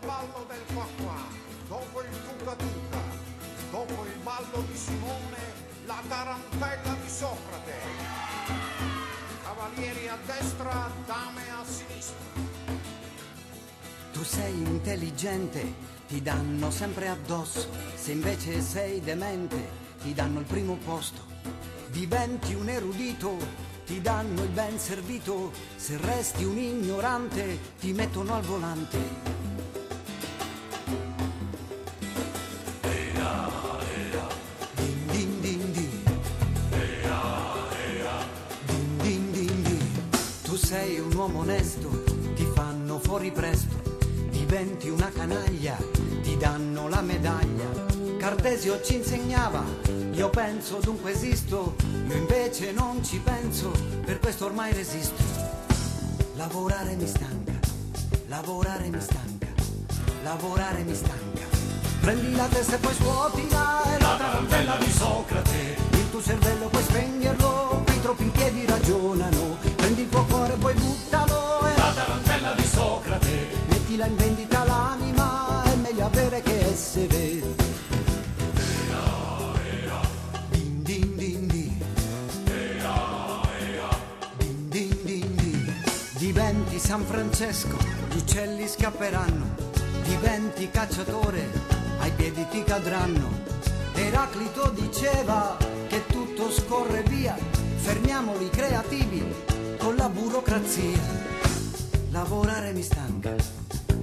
il ballo del qua dopo il tuca tuca, dopo il ballo di Simone, la tarantella di Socrate. Cavalieri a destra, dame a sinistra. Tu sei intelligente, ti danno sempre addosso, se invece sei demente, ti danno il primo posto. Diventi un erudito, ti danno il ben servito, se resti un ignorante, ti mettono al volante. Diventi una canaglia, ti danno la medaglia. Cartesio ci insegnava, io penso dunque esisto, io invece non ci penso, per questo ormai resisto. Lavorare mi stanca, lavorare mi stanca, lavorare mi stanca. Prendi la testa e poi svuotila, è la tarantella di Socrate. Il tuo cervello puoi spegnerlo, qui troppi in piedi ragionano. Prendi il tuo cuore e poi buttalo, Mettila in vendita l'anima, è meglio avere che essere. Din din. Din din din din. Diventi San Francesco, gli uccelli scapperanno. Diventi cacciatore, ai piedi ti cadranno. Eraclito diceva che tutto scorre via, fermiamoli creativi con la burocrazia. Lavorare mi stanca,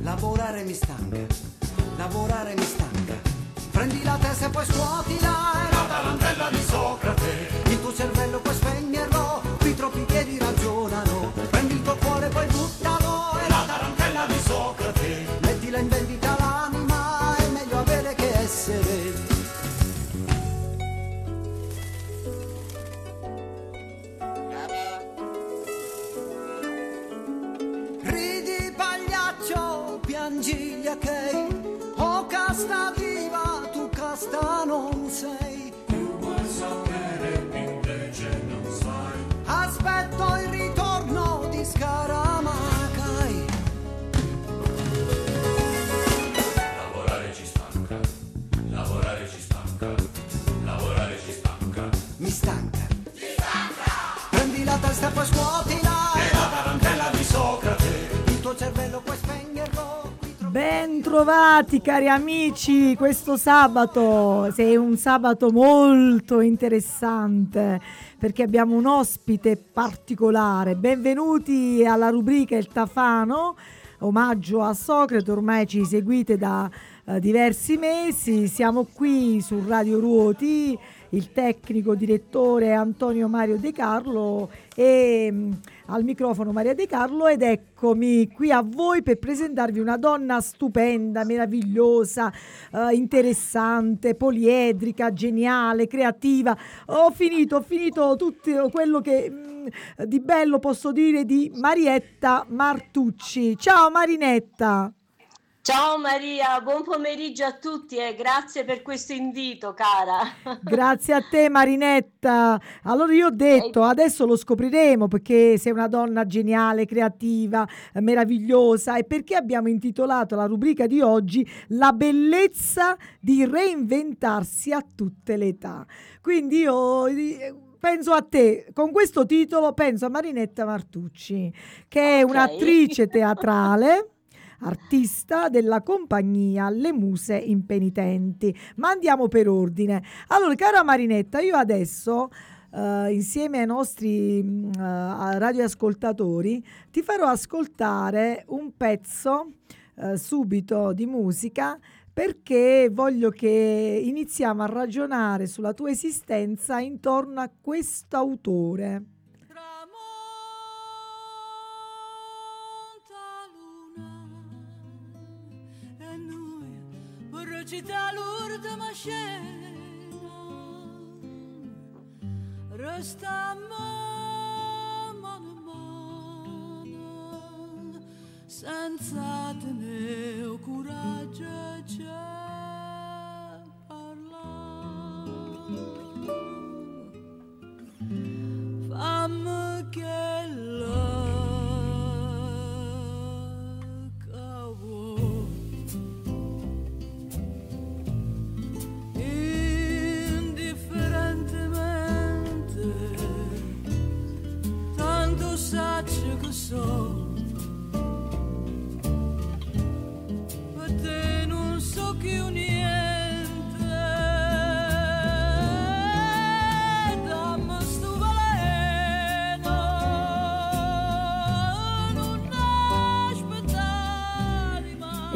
lavorare mi stanca, lavorare mi stanca. Prendi la testa e poi scuotila, è la tarantella di Socrate. Il tuo cervello trovati cari amici questo sabato, è un sabato molto interessante perché abbiamo un ospite particolare. Benvenuti alla rubrica Il Tafano, omaggio a Socrate, ormai ci seguite da eh, diversi mesi, siamo qui su Radio Ruoti, il tecnico direttore Antonio Mario De Carlo e mm, al microfono Maria De Carlo ed eccomi qui a voi per presentarvi una donna stupenda, meravigliosa, eh, interessante, poliedrica, geniale, creativa. Ho finito, ho finito tutto quello che mm, di bello posso dire di Marietta Martucci. Ciao Marinetta. Ciao Maria, buon pomeriggio a tutti e grazie per questo invito, cara. Grazie a te Marinetta. Allora io ho detto, adesso lo scopriremo perché sei una donna geniale, creativa, meravigliosa e perché abbiamo intitolato la rubrica di oggi La bellezza di reinventarsi a tutte le età. Quindi io penso a te, con questo titolo penso a Marinetta Martucci, che è Ok. un'attrice teatrale artista della compagnia Le Muse Impenitenti. Ma andiamo per ordine. Allora, cara Marinetta, io adesso eh, insieme ai nostri eh, radioascoltatori ti farò ascoltare un pezzo eh, subito di musica perché voglio che iniziamo a ragionare sulla tua esistenza intorno a questo autore. Per recitare l'ultima scena restammo mano a mano senza tenere il coraggio so.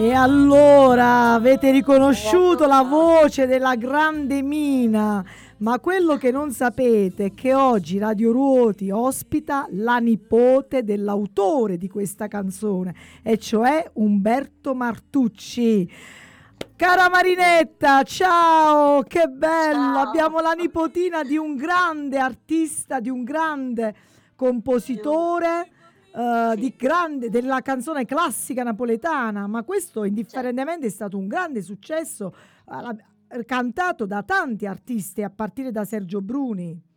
E allora avete riconosciuto la voce della grande Mina ma quello che non sapete è che oggi Radio Ruoti ospita la nipote dell'autore di questa canzone, e cioè Umberto Martucci. Cara Marinetta, ciao, che bello! Ciao. Abbiamo la nipotina di un grande artista, di un grande compositore. eh, Sì. di grande, della canzone classica napoletana, ma questo indifferentemente è stato un grande successo cantato da tanti artisti, a partire da Sergio Bruni.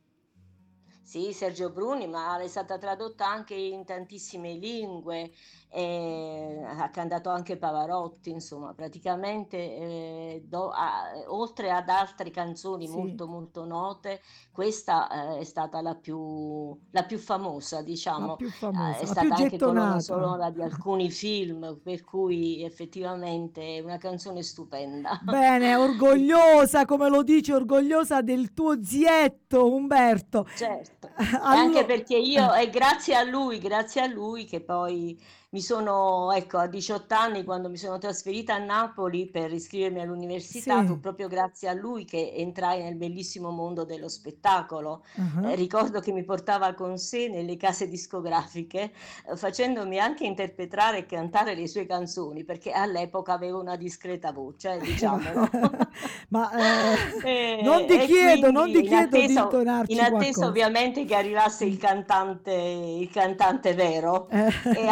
Sì, Sergio Bruni, ma è stata tradotta anche in tantissime lingue, eh, ha cantato anche Pavarotti, insomma, praticamente eh, do- a- oltre ad altre canzoni Sì. molto molto note, questa eh, è stata la più, la più famosa, La diciamo. più Eh, famosa, È la più stata anche colonna sonora di alcuni film, per cui effettivamente è una canzone stupenda. Bene, orgogliosa, come lo dici, orgogliosa del tuo zietto Umberto. Certo, e Allo- anche perché io, è grazie a lui, grazie a lui che poi mi sono, ecco, a 18 anni quando mi sono trasferita a Napoli per iscrivermi all'università, Sì. fu proprio grazie a lui che entrai nel bellissimo mondo dello spettacolo. Ah, Eh, ricordo che mi portava con sé nelle case discografiche, eh, facendomi anche interpretare e cantare le sue canzoni, perché all'epoca avevo una discreta voce, eh, diciamolo. Ma eh, E- non ti e chiedo, non ti quindi in chiedo di attesa, in attesa qualcosa. ovviamente che arrivasse il cantante, il cantante vero. Eh, E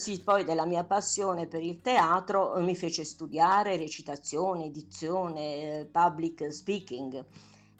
accortasi poi della mia passione per il teatro, eh, mi fece studiare recitazione, edizione, eh, public speaking.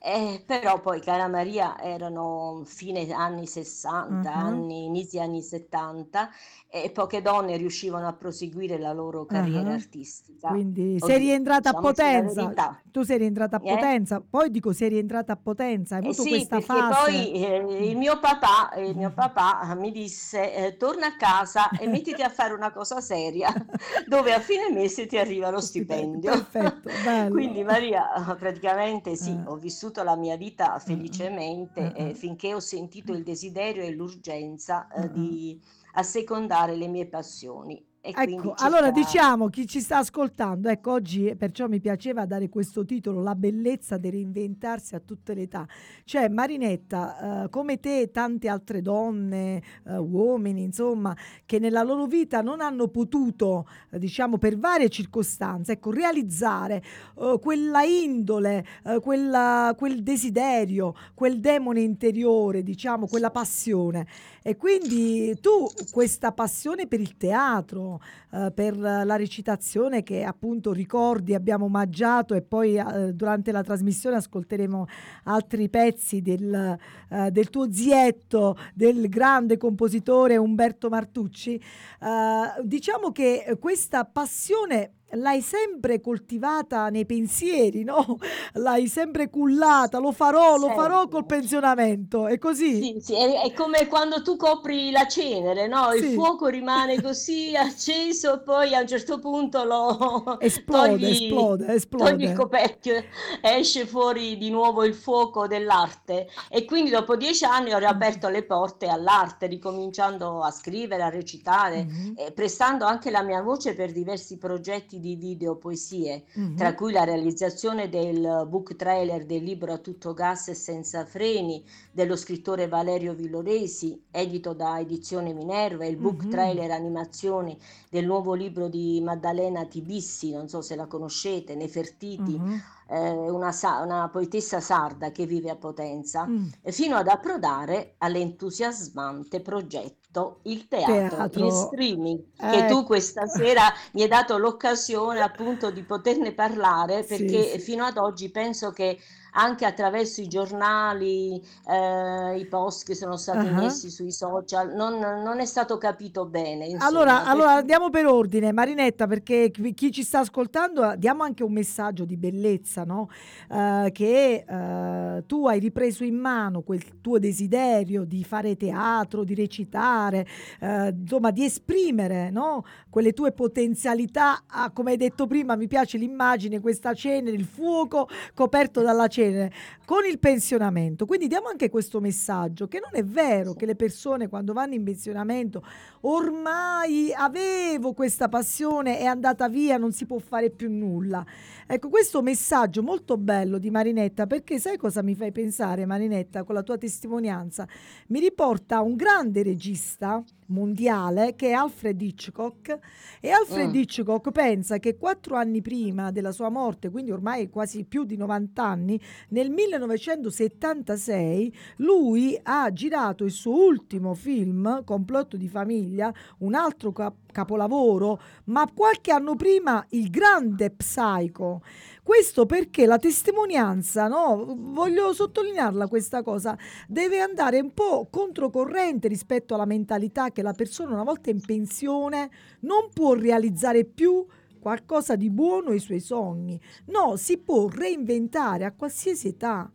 Eh, però poi, cara Maria, erano fine anni 60, Mhm. anni, inizi anni 70 e poche donne riuscivano a proseguire la loro carriera Ah. artistica. Quindi sei Oddio, rientrata a diciamoci la Potenza. Tu sei rientrata a Eh? Potenza, poi dico sei rientrata a Potenza, hai Eh avuto sì, questa perché fase. poi eh, il mio papà, il mio papà mi disse eh, torna a casa e mettiti a fare una cosa seria dove a fine mese ti arriva lo stipendio. Perfetto. Quindi Maria, praticamente sì, Eh. ho vissuto la mia vita Mm, felicemente mm, mm. eh, finché ho sentito il desiderio e l'urgenza eh, Mm, mm. di assecondare le mie passioni. Ecco, allora circa- diciamo chi ci sta ascoltando, ecco oggi eh, perciò mi piaceva dare questo titolo, La bellezza di reinventarsi a tutte le età. Cioè Marinetta, eh, come te e tante altre donne, eh, uomini, insomma, che nella loro vita non hanno potuto, eh, diciamo per varie circostanze, ecco, realizzare eh, quella indole, eh, quella- quel desiderio, quel demone interiore, diciamo, quella passione. E quindi tu questa passione per il teatro, eh, per la recitazione che appunto ricordi abbiamo omaggiato e poi eh, durante la trasmissione ascolteremo altri pezzi del, eh, del tuo zietto, del grande compositore Umberto Martucci. Eh, diciamo che questa passione l'hai sempre coltivata nei pensieri, no? L'hai sempre cullata, lo farò, lo farò Sempre. col pensionamento, è così? Sì, sì, è, è come quando tu copri la cenere, no? Il Sì. fuoco rimane così acceso e poi a un certo punto lo Esplode, togli, esplode, togli il esplode. coperchio, esce fuori di nuovo il fuoco dell'arte. E quindi dopo dieci anni ho riaperto le porte all'arte, ricominciando a scrivere, a recitare, Mhm, eh, prestando anche la mia voce per diversi progetti di video poesie mhm. tra cui la realizzazione del book trailer del libro A tutto gas e senza freni dello scrittore Valerio Villoresi, edito da Edizione Minerva, e il book Mhm. trailer animazioni del nuovo libro di Maddalena Tibissi, non so se la conoscete, Nefertiti, Mhm. eh, una, sa- una poetessa sarda che vive a Potenza, Mm. fino ad approdare all'entusiasmante progetto Il teatro, Teatro. in streaming, che tu Ecco. questa sera mi hai dato l'occasione appunto di poterne parlare Sì, perché sì. fino ad oggi penso che anche attraverso i giornali, eh, i post che sono stati Ah. messi sui social, non, non è stato capito bene. Insomma, Allora, allora perché- andiamo per ordine, Marinetta, perché chi ci sta ascoltando eh, diamo anche un messaggio di bellezza, no? Eh, che eh, tu hai ripreso in mano quel tuo desiderio di fare teatro, di recitare, eh, insomma di esprimere no? quelle tue potenzialità. Ah, come hai detto prima, mi piace l'immagine, questa cenere, il fuoco coperto dalla cenere succede con il pensionamento? Quindi diamo anche questo messaggio che non è vero che le persone quando vanno in pensionamento ormai avevo questa passione, è andata via, non si può fare più nulla. Ecco, questo messaggio molto bello di Marinetta, perché sai cosa mi fai pensare, Marinetta, con la tua testimonianza? Mi riporta a un grande regista mondiale che è Alfred Hitchcock e Alfred Mm. Hitchcock pensa che quattro anni prima della sua morte, quindi ormai quasi più di 90 anni, nel 1976 lui ha girato il suo ultimo film, Complotto di famiglia, un altro cap- capolavoro, ma qualche anno prima il grande Psycho. Questo perché la testimonianza, no? voglio sottolinearla questa cosa, deve andare un po' controcorrente rispetto alla mentalità che la persona una volta in pensione non può realizzare più qualcosa di buono ai suoi sogni. No, si può reinventare a qualsiasi età.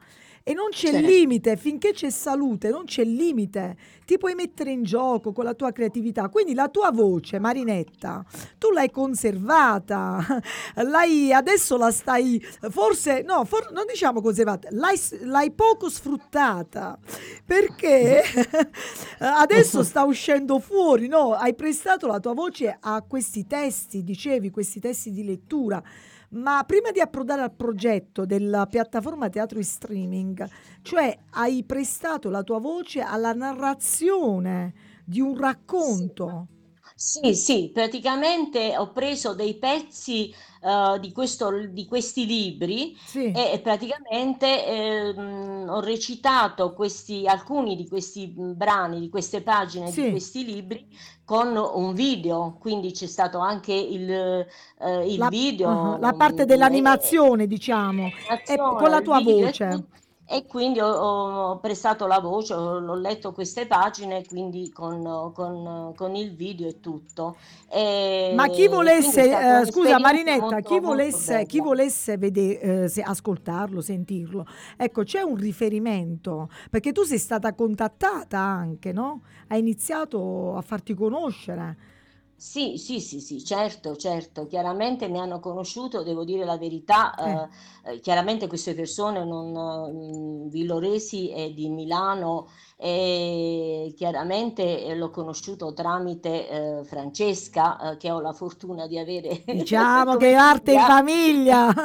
E non c'è Certo. limite, finché c'è salute, non c'è limite. Ti puoi mettere in gioco con la tua creatività. Quindi la tua voce, Marinetta, tu l'hai conservata. L'hai, adesso la stai, forse, no, for- non diciamo conservata, l'hai, l'hai poco sfruttata. Perché adesso sta uscendo fuori, no? Hai prestato la tua voce a questi testi, dicevi, questi testi di lettura. Ma prima di approdare al progetto della piattaforma teatro in streaming, cioè hai prestato la tua voce alla narrazione di un racconto. Sì, sì, praticamente ho preso dei pezzi eh, di questo- di questi libri Sì, e praticamente ehm, ho recitato questi, alcuni di questi mm, brani, di queste pagine, di sì, questi libri con un video, quindi c'è stato anche il, eh, il la, video, uh-huh, la parte mm, e- dell'animazione, diciamo, e con la il tua video e voce. tutto. E quindi ho, ho prestato la voce, ho, ho letto queste pagine, quindi con, con- con il video e tutto. Ma chi E quindi è volesse, eh, scusa Marinetta, molto, chi volesse, chi volesse vedere, ascoltarlo, sentirlo, ecco, c'è un riferimento, perché tu sei stata contattata anche, no? Hai iniziato a farti conoscere. Sì, sì, sì, sì, certo, certo, chiaramente mi hanno conosciuto, devo dire la verità, Eh, eh, eh, chiaramente queste persone non, eh, Villoresi è di Milano e chiaramente eh, l'ho conosciuto tramite eh, Francesca, eh, che ho la fortuna di avere diciamo che è arte in famiglia.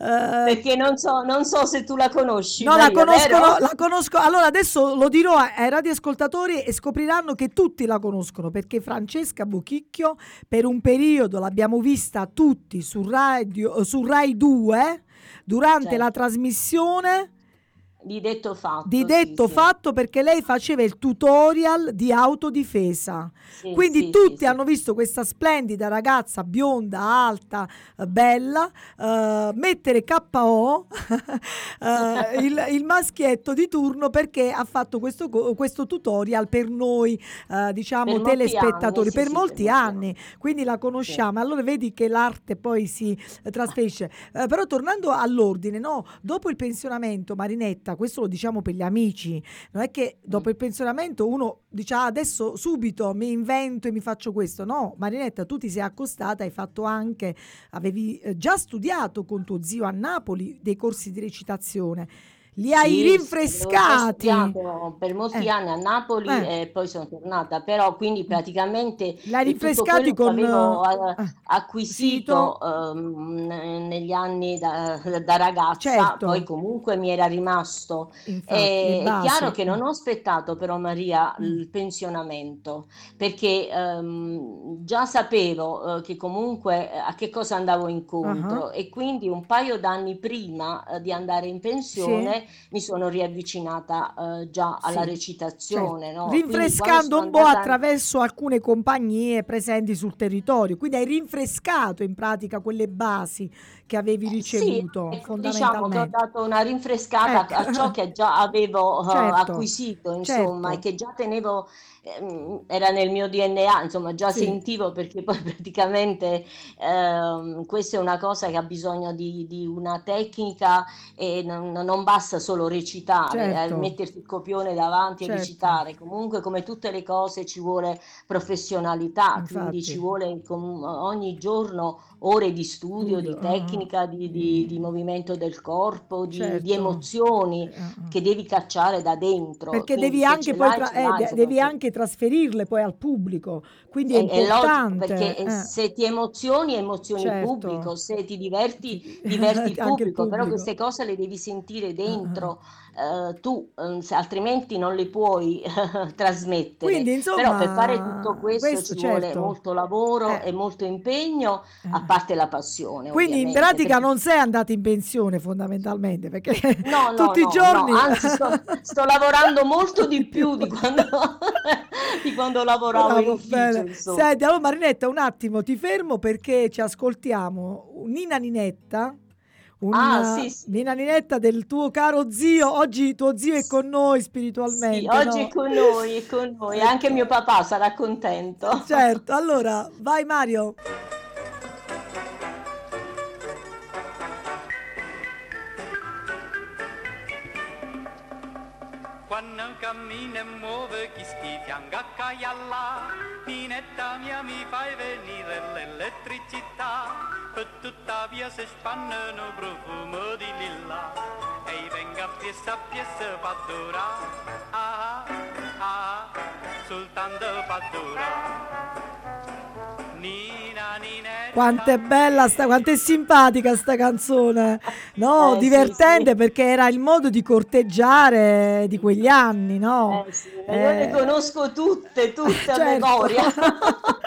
Eh, perché non so, non so se tu la conosci, No, la Maria, conoscono, vero? la conosco. Allora adesso lo dirò ai radioascoltatori e scopriranno che tutti la conoscono perché Francesca Buchicchio per un periodo l'abbiamo vista tutti su, radio, su Rai 2 durante la Certo, trasmissione di detto di fatto, sì, detto sì, fatto perché lei faceva il tutorial di autodifesa. sì, Quindi sì, sì, tutti sì. hanno visto questa splendida ragazza bionda, alta, eh, bella, eh, mettere KO eh, il, il maschietto di turno perché ha fatto questo, questo tutorial per noi, eh, diciamo, Per molti anni, telespettatori, sì, per sì, molti anni. Quindi la Sì. conosciamo. Allora vedi che l'arte poi si trasferisce. Però tornando all'ordine, no? Dopo il pensionamento, Marinetta, questo lo diciamo per gli amici, non è che Mm. dopo il pensionamento uno dice "Ah, adesso subito mi invento e mi faccio questo. No, Marinetta, tu ti sei accostata, hai fatto anche, avevi eh, già studiato con tuo zio a Napoli dei corsi di recitazione. Li hai Sì, sì, rinfrescati. per molti Eh, anni a Napoli eh. e poi sono tornata, però quindi praticamente Li hai eh, tutto rinfrescati con avevo eh, eh, eh, acquisito sito? ne- negli anni da, da ragazza, poi Certo, comunque mi era rimasto. infatti, E- è chiaro che non Mm, ho aspettato però Maria mm. il pensionamento, perché ehm, già sapevo eh, che comunque eh, a che cosa andavo incontro e quindi un paio d'anni prima eh, di andare in Sì, pensione mi sono riavvicinata eh, già alla sì, certo. recitazione, no? Quindi quando Rinfrescando un po' andata attraverso alcune compagnie presenti sul territorio. Quindi hai rinfrescato in pratica quelle basi che avevi Eh, Sì, ricevuto ecco, diciamo che ho dato una rinfrescata a a ciò Ecco, che già avevo eh, certo, acquisito, insomma, e certo, che già tenevo, era nel mio DNA, insomma, già sì, sentivo perché poi praticamente ehm, questa è una cosa che ha bisogno di, di una tecnica e non, non basta solo recitare, eh, Certo. metterti il copione davanti e Certo. recitare. Comunque, come tutte le cose, ci vuole professionalità, quindi ci Infatti. vuole com- ogni giorno ore di studio, di Studio, ah, ah. tecnica, di, di- di movimento del corpo, di, di Certo. emozioni Eh, ah. che devi cacciare da dentro. Perché Quindi devi anche poi tra- eh, devi anche trasferirle poi al pubblico, quindi è È, è logico importante. perché eh, eh. se ti emozioni, emozioni il Certo. pubblico, se ti diverti, Ti- diverti il anche il pubblico, però pubblico. queste cose le devi sentire Ah, ah. Eh, tu, se- altrimenti non le puoi trasmettere. Quindi Però per fare insomma, tutto questo, questo ci vuole certo. molto lavoro Eh, e molto impegno, a eh. parte la passione, Quindi in pratica perché- non sei andata in pensione fondamentalmente, perché No, no, tutti i no, giorni... no, anzi sto, sto lavorando molto di più di quando, di quando lavoravo in Bravo, ufficio, bene. insomma. Senti, allora Marinetta, un attimo ti fermo perché ci ascoltiamo Nina Ninetta. Una Ah, sì, sì. Nina Ninetta del tuo caro zio. Oggi tuo zio è con noi spiritualmente. Sì, oggi no? è con noi, è con noi, Ecco. anche mio papà sarà contento. Certo, allora vai Mario. Quando cammina e muove chi sti fianca a caglialla, Ninetta mia mi fai venire l'elettricità, per tutta via si spannano profumo di lilla, e venga piessa a piessa padura, ah ah, soltanto padura. Quanto è bella sta, quanto è simpatica sta canzone. No, Eh, sì, divertente sì. perché era il modo di corteggiare di quegli anni, no? Eh sì, ma io le Eh, conosco tutte, tutte a certo. memoria.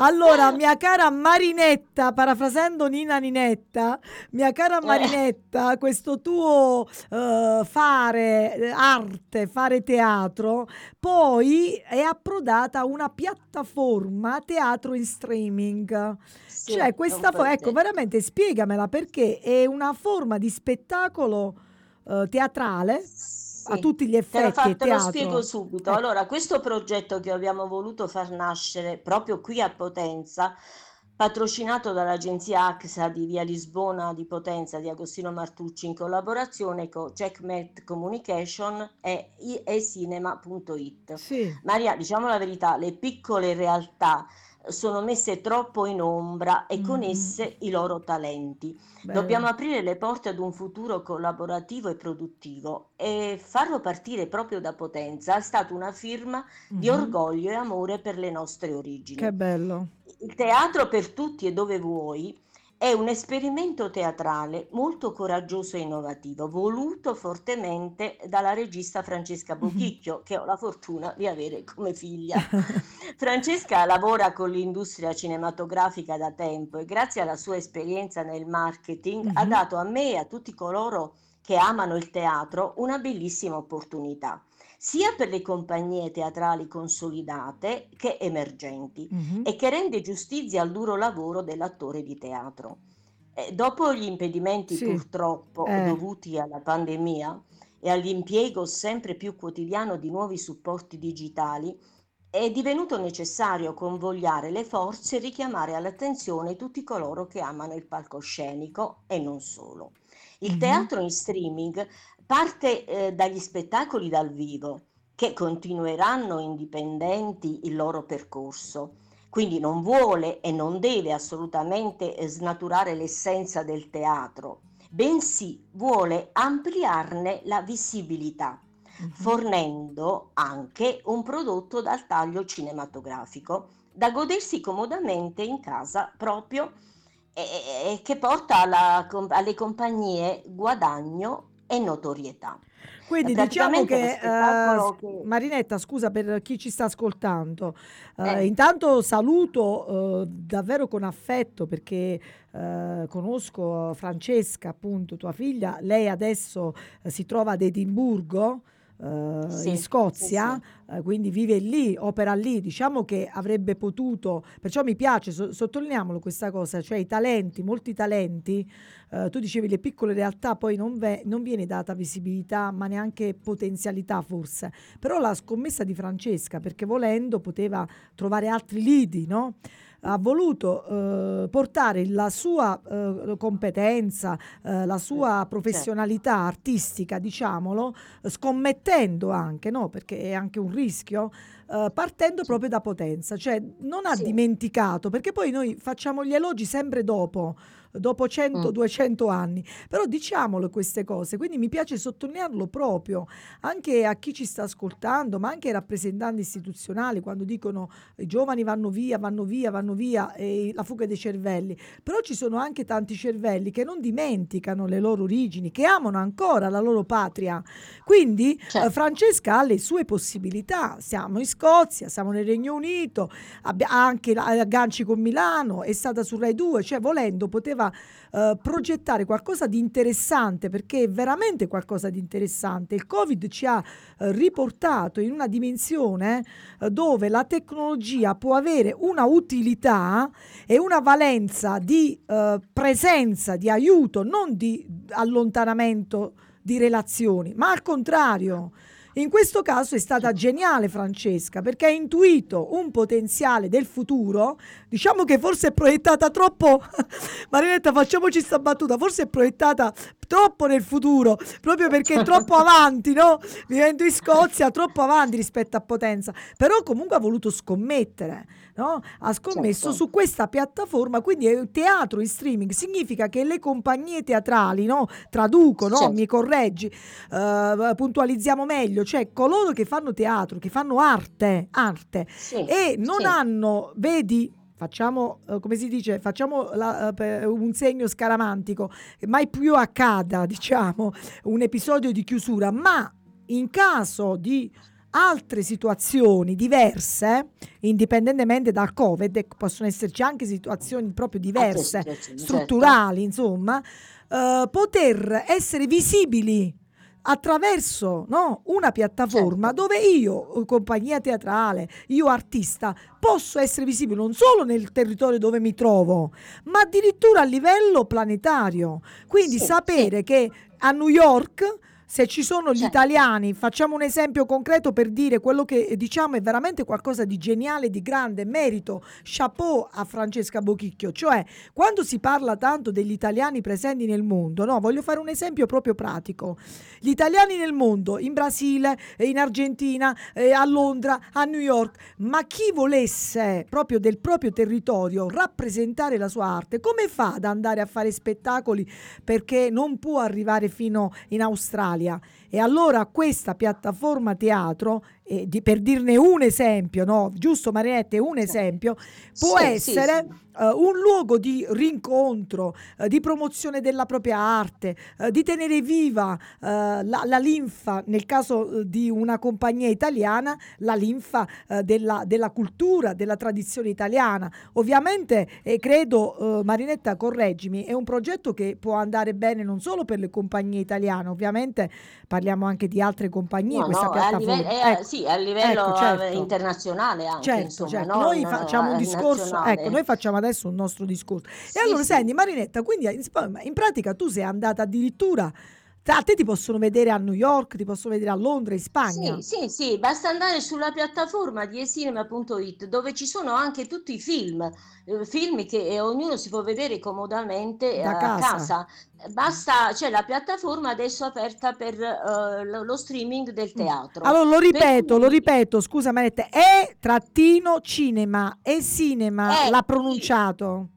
Allora, mia cara Marinetta, parafrasando Nina Ninetta, mia cara Eh. Marinetta, questo tuo eh, fare arte, fare teatro, poi è approdata a una piattaforma teatro in streaming. Sì, Cioè, questa fo- ecco, veramente spiegamela perché è una forma di spettacolo eh, teatrale a Sì. tutti gli Te lo, effetti, fa- te lo spiego subito. Ecco. Allora, questo progetto che abbiamo voluto far nascere proprio qui a Potenza, patrocinato dall'agenzia AXA di Via Lisbona di Potenza di Agostino Martucci in collaborazione con Checkmate Communication e ecinema.it. Sì. Maria, diciamo la verità, le piccole realtà sono messe troppo in ombra e con Mm, esse i loro talenti. bello. Dobbiamo aprire le porte ad un futuro collaborativo e produttivo e farlo partire proprio da Potenza è stata una firma di Mhm. orgoglio e amore per le nostre origini. Che bello. Il teatro per tutti e dove vuoi è un esperimento teatrale molto coraggioso e innovativo, voluto fortemente dalla regista Francesca Bochicchio, che ho la fortuna di avere come figlia. Francesca lavora con l'industria cinematografica da tempo e grazie alla sua esperienza nel marketing ha Mhm. dato a me e a tutti coloro che amano il teatro una bellissima opportunità, sia per le compagnie teatrali consolidate che emergenti Mhm. e che rende giustizia al duro lavoro dell'attore di teatro. Eh, dopo gli impedimenti Sì. purtroppo Eh. dovuti alla pandemia e all'impiego sempre più quotidiano di nuovi supporti digitali, è divenuto necessario convogliare le forze e richiamare all'attenzione tutti coloro che amano il palcoscenico e non solo. Il Mhm. teatro in streaming parte eh, dagli spettacoli dal vivo che continueranno indipendenti il loro percorso. Quindi non vuole e non deve assolutamente eh, snaturare l'essenza del teatro, bensì vuole ampliarne la visibilità, Mhm. fornendo anche un prodotto dal taglio cinematografico da godersi comodamente in casa proprio e, e- che porta alla alle compagnie guadagno e notorietà. Quindi diciamo che, eh, che- Marinetta, scusa per chi ci sta ascoltando, Eh. intanto saluto eh, davvero con affetto perché conosco Francesca, appunto tua figlia, lei adesso si trova ad Edimburgo. Eh, Sì, in sì, Scozia, eh, quindi vive lì, opera lì, diciamo che avrebbe potuto, perciò mi piace, so- sottolineiamolo questa cosa, cioè i talenti, molti talenti, eh, tu dicevi le piccole realtà poi non, ve- non viene data visibilità ma neanche potenzialità forse, però la scommessa di Francesca perché volendo poteva trovare altri lidi, no? Ha voluto eh, portare la sua eh, competenza, eh, la sua Certo. professionalità artistica, diciamolo, scommettendo anche, no? perché è anche un rischio, eh, partendo proprio da Potenza, cioè non ha Sì. dimenticato, perché poi noi facciamo gli elogi sempre dopo, dopo 100, Mm. 200 anni, però diciamolo queste cose, quindi mi piace sottolinearlo proprio anche a chi ci sta ascoltando, ma anche ai rappresentanti istituzionali quando dicono i giovani vanno via, vanno via, vanno via, e la fuga dei cervelli, però ci sono anche tanti cervelli che non dimenticano le loro origini, che amano ancora la loro patria. Quindi Certo. eh, Francesca ha le sue possibilità, siamo in Scozia, siamo nel Regno Unito, ha anche agganci con Milano, è stata su Rai 2, cioè volendo poteva eh, progettare qualcosa di interessante perché è veramente qualcosa di interessante. Il Covid ci ha eh, riportato in una dimensione eh, dove la tecnologia può avere una utilità e una valenza di eh, presenza, di aiuto, non di allontanamento di relazioni, ma al contrario. In questo caso è stata geniale Francesca perché ha intuito un potenziale del futuro, diciamo che forse è proiettata troppo, Marietta facciamoci sta battuta, forse è proiettata troppo nel futuro, proprio perché è troppo avanti, no? Vivendo in Scozia, troppo avanti rispetto a Potenza, però comunque ha voluto scommettere, no? Ha scommesso Certo. su questa piattaforma, quindi un teatro in streaming, significa che le compagnie teatrali, no? Traduco, no? Certo. Mi correggi, eh, puntualizziamo meglio, cioè coloro che fanno teatro, che fanno arte, arte Sì, e non sì. hanno, vedi, facciamo, eh, come si dice, facciamo la- eh, un segno scaramantico, mai più accada, diciamo, un episodio di chiusura, ma in caso di altre situazioni diverse, indipendentemente dal Covid, ecco, possono esserci anche situazioni proprio diverse, Altre situazioni, strutturali, insomma, eh, poter essere visibili attraverso no, una piattaforma Certo. dove io, compagnia teatrale, io artista, posso essere visibile non solo nel territorio dove mi trovo, ma addirittura a livello planetario. Quindi Sì, sapere che a New York se ci sono gli Certo. italiani, facciamo un esempio concreto per dire quello che eh, diciamo è veramente qualcosa di geniale, di grande merito, chapeau a Francesca Bochicchio, cioè quando si parla tanto degli italiani presenti nel mondo, no, voglio fare un esempio proprio pratico. Gli italiani nel mondo, in Brasile, eh, in Argentina, eh, a Londra, a New York, ma chi volesse proprio del proprio territorio rappresentare la sua arte, come fa ad andare a fare spettacoli perché non può arrivare fino in Australia? Italia. E allora questa piattaforma teatro, eh, di- per dirne un esempio, no? giusto Mariette, un esempio, può Sì, sì, essere sì. eh, un luogo di rincontro, eh, di promozione della propria arte, eh, di tenere viva eh, la, la linfa, nel caso eh, di una compagnia italiana, la linfa eh, della, della cultura, della tradizione italiana. Ovviamente, e credo, eh, Marinetta, correggimi, è un progetto che può andare bene non solo per le compagnie italiane, ovviamente parliamo anche di altre compagnie, No, questa no, a piattaforma. livello, è, Ecco. sì, a livello ecco, certo. eh, internazionale anche, Certo, insomma, certo. no? Noi No, facciamo un eh, discorso, ecco, noi facciamo adesso un nostro discorso. Sì, e allora, sì. senti, Marinetta, quindi in, in pratica tu sei andata addirittura, a te ti possono vedere a New York, ti possono vedere a Londra, in Spagna. Sì, sì, sì, basta andare sulla piattaforma di ecinema.it dove ci sono anche tutti i film, eh, film che eh, ognuno si può vedere comodamente eh, Da a casa. casa. Basta, c'è la piattaforma adesso aperta per eh, lo, streaming del teatro. Mm. Allora lo ripeto, cui- lo ripeto, scusa Marinetta, è trattino cinema, è cinema, È l'ha pronunciato.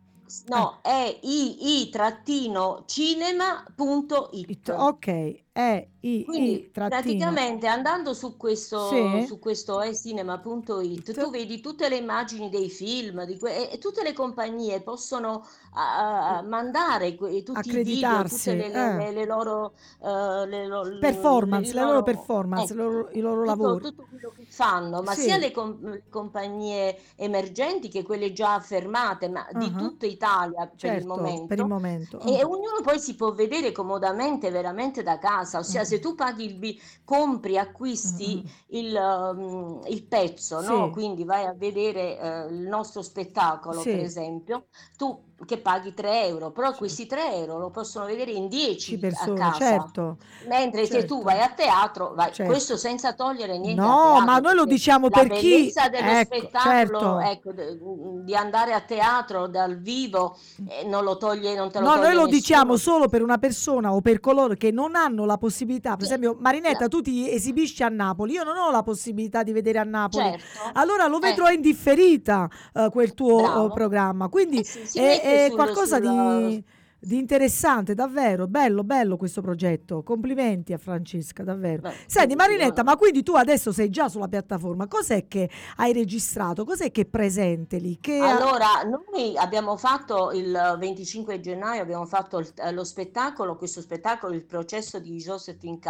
No, è i-cinema.it. It, Ok, è i, Quindi i trattino. praticamente andando su questo, Sì. su questo ecinema.it tu vedi tutte le immagini dei film di que- e, e tutte le compagnie possono ah, ah, mandare que- tutti i video, Accreditarsi, tutte le, le- eh. le- le loro eh, le lo- le- Performance, i le loro performance, ecco, i loro- i loro tutto, lavori. tutto quello che fanno, ma Sì. sia le, com- le compagnie emergenti che quelle già affermate, ma di Ah, tutta Italia per il Certo, momento. per il momento. E ognuno poi si può vedere comodamente veramente da casa, ossia Mm. se tu paghi il bi- compri, acquisti il, um, il pezzo, no? Sì. Quindi vai a vedere eh, il nostro spettacolo, Sì. per esempio, tu che paghi 3 euro, però questi 3 euro lo possono vedere in 10 Ci a persone, casa. certo. Mentre se tu Certo. vai a teatro, vai, Certo. questo senza togliere niente No, teatro, ma noi lo diciamo la per chi... bellezza dello Ecco, spettacolo, certo. ecco, de- di andare a teatro dal vivo, eh, non lo toglie, non te lo No, toglie noi lo nessuno. diciamo solo per una persona o per coloro che non hanno la possibilità. Per Sì. esempio, Marinetta, No. tu ti esibisci a Napoli, io non ho la possibilità di vedere a Napoli. Certo. Allora lo Eh. vedrò in differita eh, quel tuo Bravo. eh, programma. Quindi Eh sì, si è, qualcosa sul- di, di interessante, davvero. Bello, bello questo progetto. Complimenti a Francesca, davvero. Beh, Senti, Marinetta, ma quindi tu adesso sei già sulla piattaforma. Cos'è che hai registrato? Cos'è che è presente lì? Che ha- Allora, noi abbiamo fatto il 25 gennaio, abbiamo fatto il- eh, lo spettacolo, questo spettacolo, il processo di Josephine K,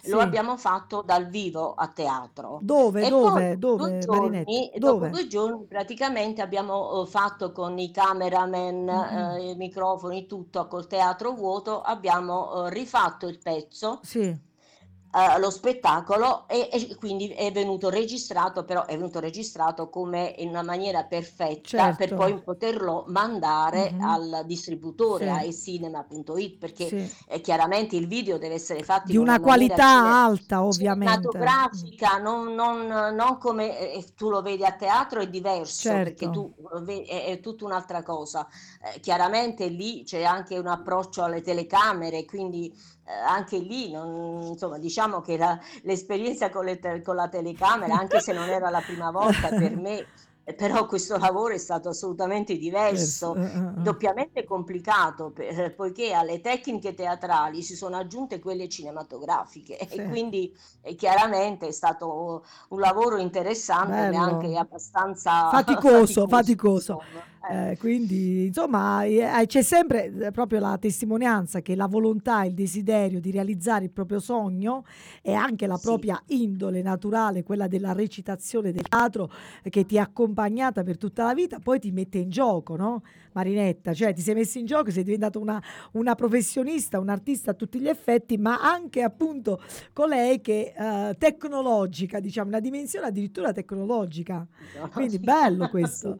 Sì. lo abbiamo fatto dal vivo a teatro. Dove, E dove, dove, due giorni, Marinetta? dopo Dove? due giorni praticamente abbiamo eh, fatto con i cameraman, Mm-mm. eh, i microfoni, tutto col teatro vuoto, abbiamo eh, rifatto il pezzo Sì. Eh, lo spettacolo e, e quindi è venuto registrato, però è venuto registrato come in una maniera perfetta per Certo. poi poterlo mandare Mhm. al distributore, Sì. a ecinema.it, perché Sì. eh, chiaramente il video deve essere fatto Di in una maniera qualità alta, ovviamente. cinematografica, non, non- non come eh, tu lo vedi a teatro è diverso, perché Certo. tu lo ve- è, è tutta un'altra cosa. Eh, chiaramente lì c'è anche un approccio alle telecamere, quindi eh, anche lì, non- insomma, diciamo che la- l'esperienza con, le con la telecamera, anche se non era la prima volta per me, eh, però questo lavoro è stato assolutamente diverso, Eh, eh, eh. doppiamente complicato, per- poiché alle tecniche teatrali si sono aggiunte quelle cinematografiche Sì. e quindi eh, chiaramente è stato un lavoro interessante, ma Bello. anche abbastanza Faticoso, faticoso. insomma. Eh. Eh, quindi, insomma, eh, c'è sempre proprio la testimonianza che la volontà, il desiderio di realizzare il proprio sogno e anche la Sì. propria indole naturale, quella della recitazione del teatro, che ti ha accompagnata per tutta la vita, poi ti mette in gioco, no? Marinetta, cioè ti sei messa in gioco, sei diventata una, una professionista, un artista a tutti gli effetti, ma anche appunto colei che eh, tecnologica, diciamo, una dimensione addirittura tecnologica. No, Quindi sì. bello questo.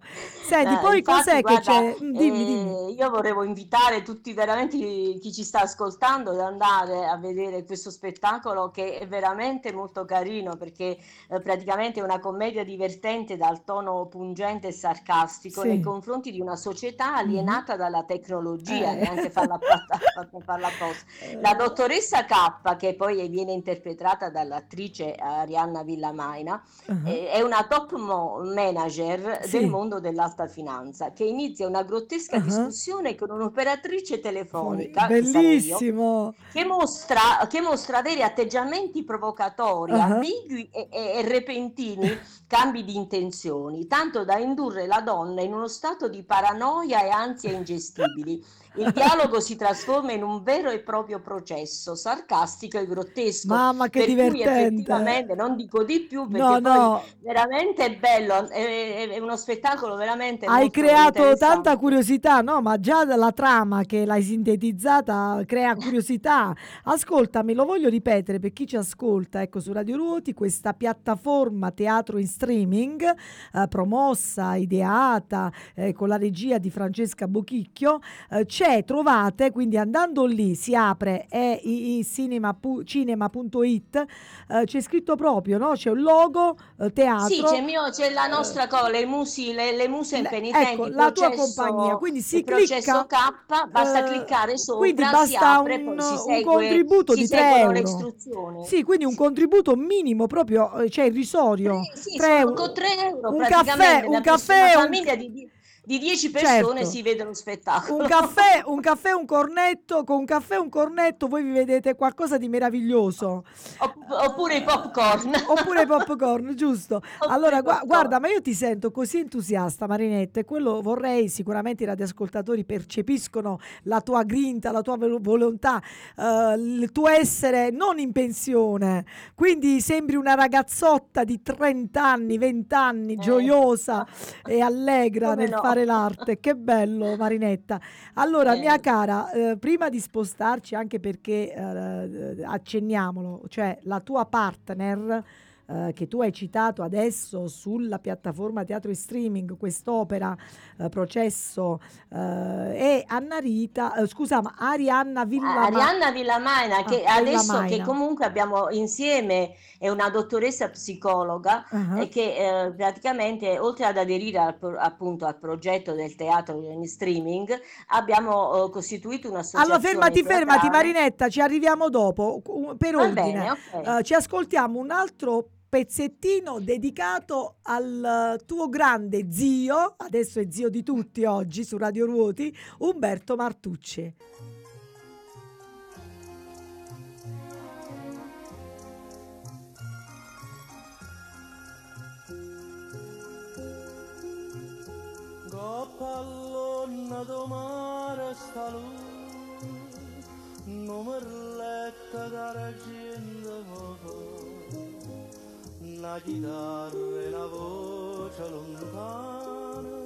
Senti, Eh, poi cos'è che c'è? Mm, Dimmi, eh, dimmi. io volevo invitare tutti veramente chi chi ci sta ascoltando ad andare a vedere questo spettacolo che è veramente molto carino perché eh, praticamente è una commedia divertente dal tono pungente e sarcastico Sì. nei confronti di una società alienata dalla tecnologia, Eh. neanche farla, farla apposta. La dottoressa K, che poi viene interpretata dall'attrice Arianna Villamaina, Ah, eh, è una top mo- manager Sì. del mondo dell'alta finanza che inizia una grottesca Ah. discussione con un'operatrice telefonica, che sarei io, Bellissimo. che mostra, che mostra avere atteggiamenti provocatori, Ah. ambigui e, e- e repentini cambi di intenzioni, tanto da indurre la donna in uno stato di paranoia e ansia ingestibili. Il dialogo si trasforma in un vero e proprio processo sarcastico e grottesco. Mamma che per cui divertente. effettivamente non dico di più perché No, poi no, veramente è bello, è, è uno spettacolo veramente hai creato tanta curiosità, no? Ma già la trama che l'hai sintetizzata crea curiosità. Ascoltami, lo voglio ripetere per chi ci ascolta, ecco, su Radio Ruoti, questa piattaforma teatro in streaming, eh, promossa, ideata eh, con la regia di Francesca Bochicchio, eh, c'è, trovate, quindi andando lì si apre, è i, i cinema, pu- cinema.it, eh, c'è scritto proprio, no? C'è un logo, eh, teatro. Sì, c'è, mio- c'è la nostra cosa, le, musi, le, le muse impenitenti, ecco, la tua compagnia, quindi si clicca, K, basta eh, cliccare sopra, quindi basta apre, un, si un segue, contributo di 3 seguono le euro. Sì, quindi un contributo minimo proprio, eh, cioè irrisorio. Sì, sì, Tre sono euro. con 3 euro Un caffè, un caffè, un- di, di- di 10 persone Certo. si vede lo spettacolo. Un caffè, un caffè, un cornetto, con un caffè un cornetto voi vi vedete qualcosa di meraviglioso. Opp- oppure i popcorn. Oppure i popcorn, giusto? Oppure Allora, popcorn. guarda, ma io ti sento così entusiasta, Marinetta, e quello vorrei sicuramente i radioascoltatori percepiscono la tua grinta, la tua volontà, eh, il tuo essere non in pensione. Quindi sembri una ragazzotta di 30 anni, 20 anni, Eh. gioiosa e allegra Come nel no. fare l'arte. Che bello, Marinetta. Allora, Eh. mia cara, eh, prima di spostarci, anche perché eh, accenniamolo, cioè la tua partner eh, che tu hai citato adesso sulla piattaforma Teatro e Streaming, quest'opera eh, Processo, eh, è Anna Rita, eh, scusa, ma Arianna Villama- Arianna Villamaina, che Ah, adesso che Villamaina. comunque abbiamo insieme, è una dottoressa psicologa Ah, e che eh, praticamente oltre ad aderire al, appunto al progetto del teatro in streaming, abbiamo eh, costituito un'associazione Allora fermati, fermati teatrale. Marinetta, ci arriviamo dopo. Per Va ordine, bene, ok. Eh, ci ascoltiamo un altro pezzettino dedicato al tuo grande zio, adesso è zio di tutti oggi su Radio Ruoti, Umberto Martucci. Pallonna do mare sta lui, non mi letta da gente una chitarra e una voce lontana,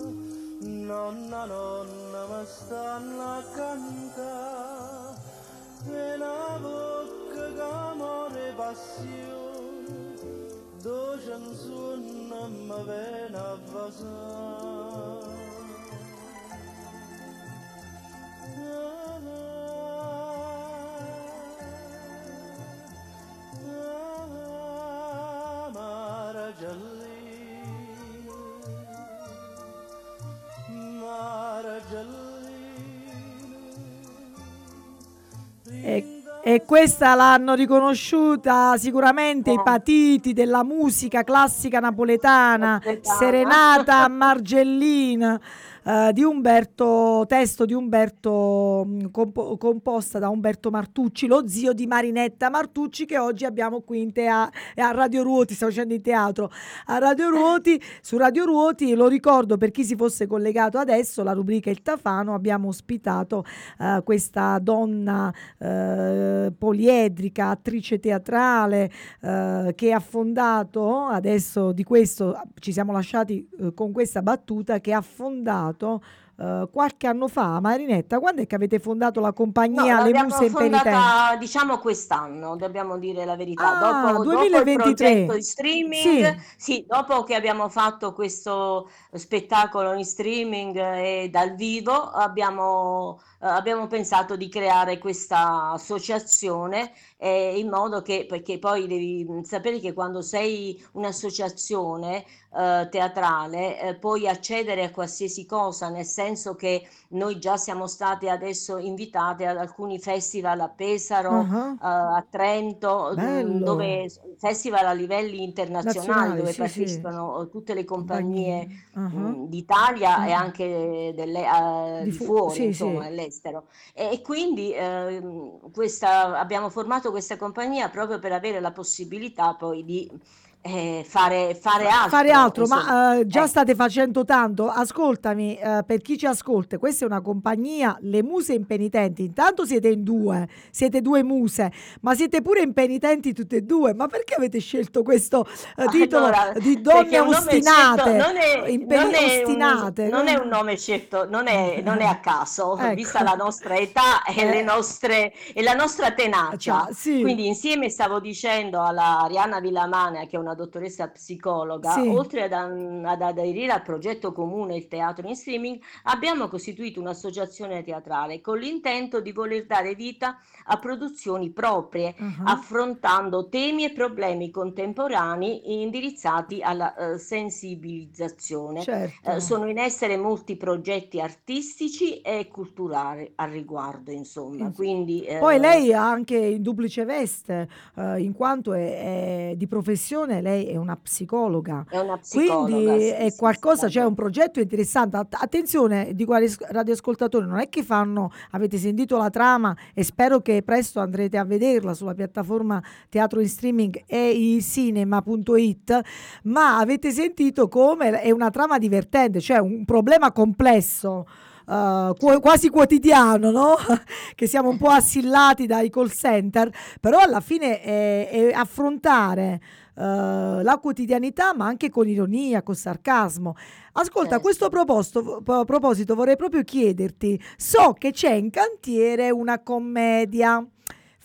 nonna nonna mi stanno a cantare, e una bocca che amore e passione, due canzoni mi viene a vasare. E, questa l'hanno riconosciuta sicuramente i patiti della musica classica napoletana. Serenata Margellina. Eh, di Umberto, testo di Umberto, mh, compo- composta da Umberto Martucci, lo zio di Marinetta Martucci che oggi abbiamo qui in tea- a Radio Ruoti, sto facendo in teatro, a Radio Ruoti, su Radio Ruoti, lo ricordo per chi si fosse collegato adesso, la rubrica Il Tafano, abbiamo ospitato eh, questa donna eh, poliedrica, attrice teatrale, eh, che ha fondato, adesso di questo ci siamo lasciati eh, con questa battuta, che ha fondato eh, qualche anno fa, Marinetta, quando è che avete fondato la No, compagnia Le l'abbiamo Muse Impenitenti? fondata diciamo quest'anno, dobbiamo dire la verità. Ah, dopo, dopo il 2023. progetto di streaming, Sì. sì, dopo che abbiamo fatto questo spettacolo in streaming e dal vivo, abbiamo, eh, abbiamo pensato di creare questa associazione eh, in modo che, perché poi devi mh, sapere che quando sei un'associazione eh, teatrale eh, puoi accedere a qualsiasi cosa, nel senso che noi già siamo state adesso invitate ad alcuni festival a Pesaro, eh, a Trento, mh, Bello. dove festival a livelli internazionali Nazionali, dove sì, sì. partecipano eh, tutte le compagnie Ah, mh, d'Italia e Ah. anche delle, eh, Di di fu- fuori, sì, insomma, sì. All'estero. E, quindi ehm, questa, abbiamo formato questa compagnia proprio per avere la possibilità poi di eh, fare, fare altro. fare altro, ma eh, già Eh. state facendo tanto. Ascoltami, eh, per chi ci ascolta, questa è una compagnia, le muse impenitenti. Intanto siete in due, siete due muse, ma siete pure impenitenti tutte e due. Ma perché avete scelto questo eh, titolo Allora, di donne ostinate? non è, non è un- ostinate, non è un nome scelto, non è, non è a caso, Ecco. vista la nostra età e, Eh. le nostre, e la nostra tenacia. Cioè, sì. Quindi insieme stavo dicendo alla Arianna Villamana, che è una dottoressa psicologa, Sì. oltre ad, ad aderire al progetto comune Il Teatro in Streaming, abbiamo costituito un'associazione teatrale con l'intento di voler dare vita a produzioni proprie, Ah, affrontando temi e problemi contemporanei indirizzati alla eh, sensibilizzazione. certo. Eh, sono in essere molti progetti artistici e culturali al riguardo, insomma. Inf- Quindi, eh, Poi lei ha anche in duplice veste, in quanto è, è di professione, lei è una psicologa. è una psicologa. Quindi sì, è sì, qualcosa, c'è un progetto interessante. Att- attenzione, dico agli as- radioascoltatori, non è che fanno, avete sentito la trama e spero che presto andrete a vederla sulla piattaforma teatro in streaming e cinema.it, ma avete sentito come è una trama divertente, cioè un problema complesso. qu- quasi quotidiano, no? che siamo un po' assillati dai call center, però alla fine è, è affrontare la quotidianità, ma anche con ironia, con sarcasmo. Ascolta, a Certo. questo proposto- a proposito vorrei proprio chiederti, so che c'è in cantiere una commedia.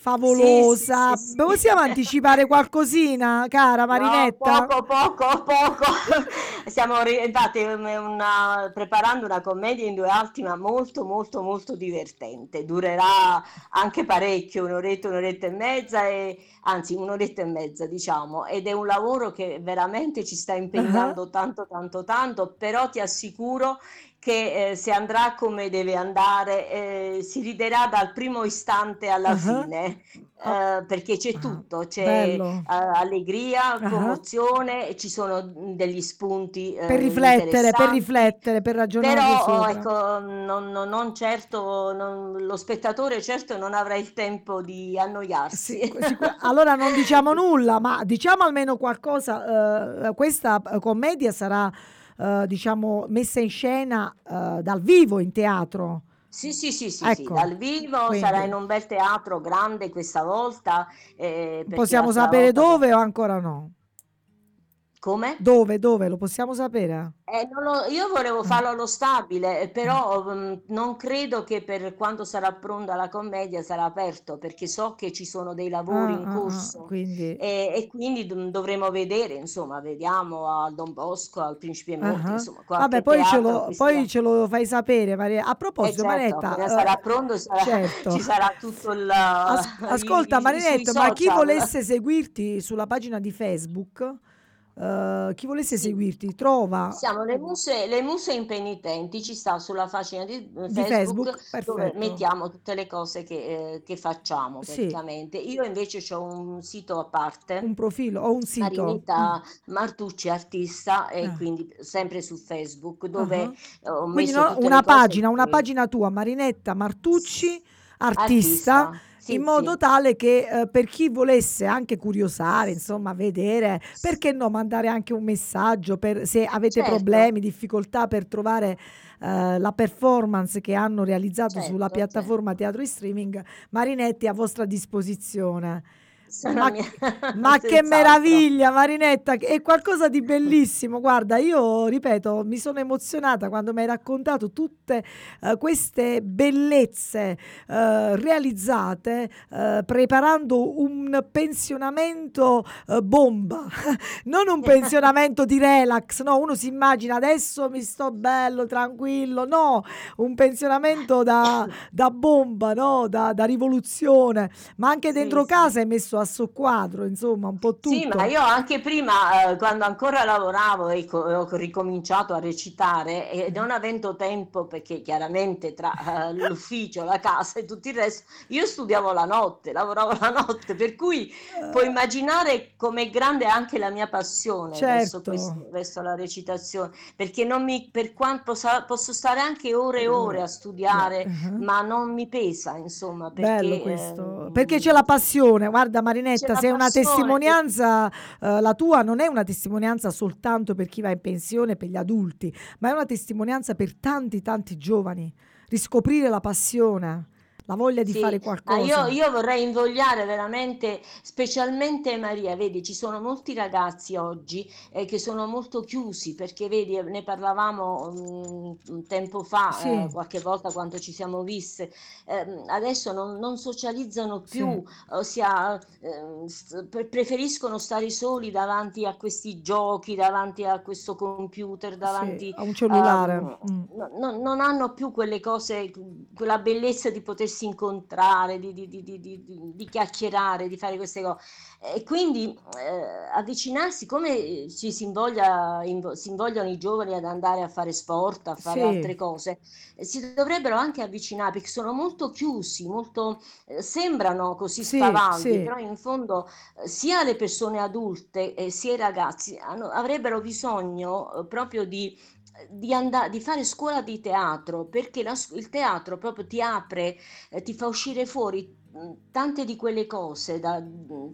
Favolosa. sì, sì. Possiamo anticipare qualcosina, cara No, Marinetta? poco, poco, poco. Stiamo ri- infatti una- preparando una commedia in due atti, ma molto, molto, molto divertente. Durerà anche parecchio, un'oretta, un'oretta e mezza, e, anzi un'oretta e mezza, diciamo. Ed è un lavoro che veramente ci sta impegnando tanto, tanto, tanto, però ti assicuro che eh, se andrà come deve andare, eh, si riderà dal primo istante alla ah, fine, ah, eh, perché c'è ah, tutto, c'è eh, allegria, Ah, commozione, e ci sono degli spunti Per eh, riflettere, per riflettere, per ragionare Però oh, ecco, non, non- certo, non- lo spettatore certo non avrà il tempo di annoiarsi. Sì, sicu- allora non diciamo nulla, ma diciamo almeno qualcosa. eh, questa commedia sarà, eh, diciamo, messa in scena eh, dal vivo in teatro. Sì, sì, sì, sì, sì, Ecco, dal vivo sarà in quindi un bel teatro grande questa volta, eh, possiamo sapere dove o ancora no? Come? Dove, dove? Lo possiamo sapere? Eh, non lo- io volevo Ah, farlo allo stabile, eh, però mm, non credo che per quando sarà pronta la commedia sarà aperto, perché so che ci sono dei lavori ah, in ah, ah, corso quindi... e, e quindi dov- dovremo vedere, insomma, vediamo al Don Bosco, al Principe ah, Monti, ah. insomma, Vabbè, qualche poi ce teatro lo, che sia. poi ce lo fai sapere, Maria. A Eh proposito, certo, Marinetta, appena eh, sarà pronto sarà- certo. ci sarà tutto il, As- ascolta, i- sui Marinetta, ma chi social. volesse seguirti sulla pagina di Facebook, eh, chi volesse Sì. seguirti, trova Siamo le muse, le muse impenitenti, ci sta sulla pagina di eh, di Facebook, Facebook dove mettiamo tutte le cose che, eh, che facciamo Sì, praticamente. Io invece ho un sito a parte, un profilo o un sito. Mm. Marinetta Martucci Artista, e Ah, quindi sempre su Facebook, dove ah. ho Quindi messo no, tutte una pagina, una pagina tua, Marinetta Martucci, artista, Artista, in sì, modo sì, tale che eh, per chi volesse anche curiosare, insomma, vedere, perché no, mandare anche un messaggio per se avete certo, problemi, difficoltà per trovare eh, la performance che hanno realizzato sulla certo, certo. piattaforma teatro in streaming, Marinetti a vostra disposizione. Sono Ma, mia... ma che meraviglia, Marinetta, è qualcosa di bellissimo. Guarda, io ripeto, mi sono emozionata quando mi hai raccontato tutte eh, queste bellezze eh, realizzate eh, preparando un pensionamento bomba, non un pensionamento di relax, no, uno si immagina adesso mi sto bello, tranquillo, no, un pensionamento da, da bomba, no, da, da rivoluzione, ma anche dentro sì. casa hai messo a soqquadro, insomma, un po' Sì, ma tutto. io anche prima, eh, quando ancora lavoravo e co- ho ricominciato a recitare e non avendo tempo, perché chiaramente tra eh, l'ufficio, la casa e tutto il resto, io studiavo la notte, lavoravo la notte, per cui puoi Eh, immaginare com'è grande anche la mia passione verso questo, certo. verso la recitazione, perché non mi, per quanto sa- posso stare anche ore e ore a studiare, Uh-huh. ma non mi pesa, insomma, Bello perché questo, perché c'è ehm, la passione. Guarda c'è Marinetta, la sei una testimonianza, eh, la tua non è una testimonianza soltanto per chi va in pensione, per gli adulti, ma è una testimonianza per tanti, tanti giovani. Riscoprire la passione, la voglia di fare Sì, io, qualcosa. io vorrei invogliare veramente, specialmente Maria, vedi, ci sono molti ragazzi oggi eh, che sono molto chiusi perché, vedi, ne parlavamo mm, un tempo fa, eh, Sì, qualche volta quando ci siamo viste, ehm, adesso non, non socializzano sì, più, ossia ehm, s- pre- preferiscono stare soli davanti a questi giochi, davanti a questo computer, sì, davanti a un cellulare. Mm. no- no- non hanno più quelle cose, quella bellezza di potersi incontrare, di, di- di- di- di- di- di chiacchierare, di fare queste cose. E quindi eh, avvicinarsi, come ci si invoglia, invo- si invogliano i giovani ad andare a fare sport, a fare altre Sì, cose, eh, si dovrebbero anche avvicinare perché sono molto chiusi, molto, eh, sembrano così sì, spavaldi, sì, però in fondo eh, sia le persone adulte sia i ragazzi hanno- avrebbero bisogno eh, proprio di, di, anda- di fare scuola di teatro, perché la il teatro proprio ti apre, eh, ti fa uscire fuori tante di quelle cose da-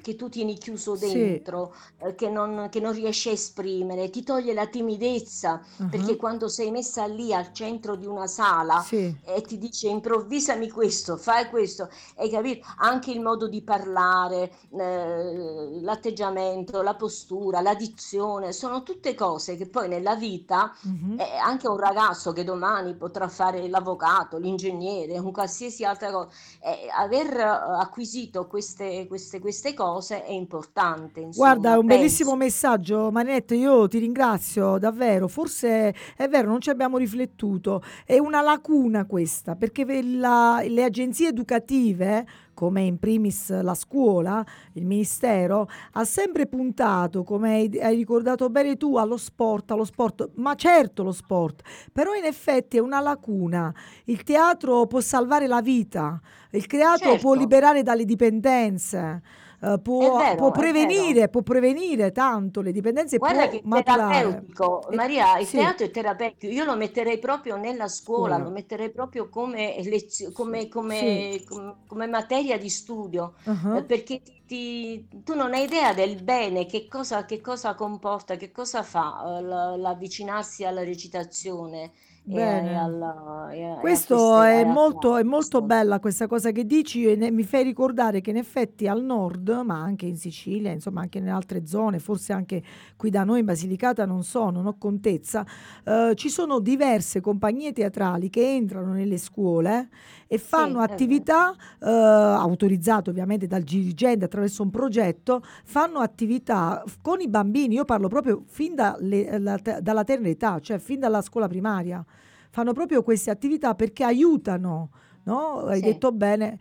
che tu tieni chiuso sì, dentro, eh, che non, che non riesci a esprimere, ti toglie la timidezza, perché uh-huh, quando sei messa lì al centro di una sala sì, e ti dice improvvisami questo, fai questo, hai capito? Anche il modo di parlare, eh, l'atteggiamento, la postura, la dizione, sono tutte cose che poi nella vita mhm, eh, anche un ragazzo che domani potrà fare l'avvocato, l'ingegnere, un qualsiasi altra cosa, eh, aver acquisito queste, queste, queste cose è importante. Insomma, Guarda, è un penso. bellissimo messaggio, Manetto. Io ti ringrazio davvero. Forse è vero, non ci abbiamo riflettuto. È una lacuna questa, perché la- le agenzie educative, come in primis la scuola, il ministero, ha sempre puntato, come hai, ricordato bene tu, allo sport, allo sport, ma certo lo sport, però in effetti è una lacuna. Il teatro può salvare la vita, il teatro può Certo. liberare dalle dipendenze. Eh, può, vero, può prevenire, può prevenire tanto le dipendenze Guarda che maturare. terapeutico, Maria, il sì. teatro è terapeutico, io lo metterei proprio nella scuola, Scuola. lo metterei proprio come, lezio- come, come, com- come materia di studio, Uh-huh. eh, perché ti- tu non hai idea del bene, che cosa, che cosa comporta, che cosa fa eh, la- l'avvicinarsi alla recitazione e, Bene. e alla, e a- e a Questo queste- è molto, è molto questo. bella questa cosa che dici e ne- mi fai ricordare che in effetti al nord, ma anche in Sicilia, insomma anche in altre zone, forse anche qui da noi in Basilicata non so, non ho contezza, eh, ci sono diverse compagnie teatrali che entrano nelle scuole e fanno è vero. attività, eh, autorizzate ovviamente dal dirigente attraverso un progetto, fanno attività con i bambini, io parlo proprio fin dalle- la te- dalla tenera età, cioè fin dalla scuola primaria fanno proprio queste attività perché aiutano. No? Hai Sì. detto bene,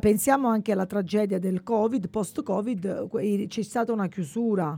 pensiamo anche alla tragedia del Covid, post-Covid, c'è stata una chiusura,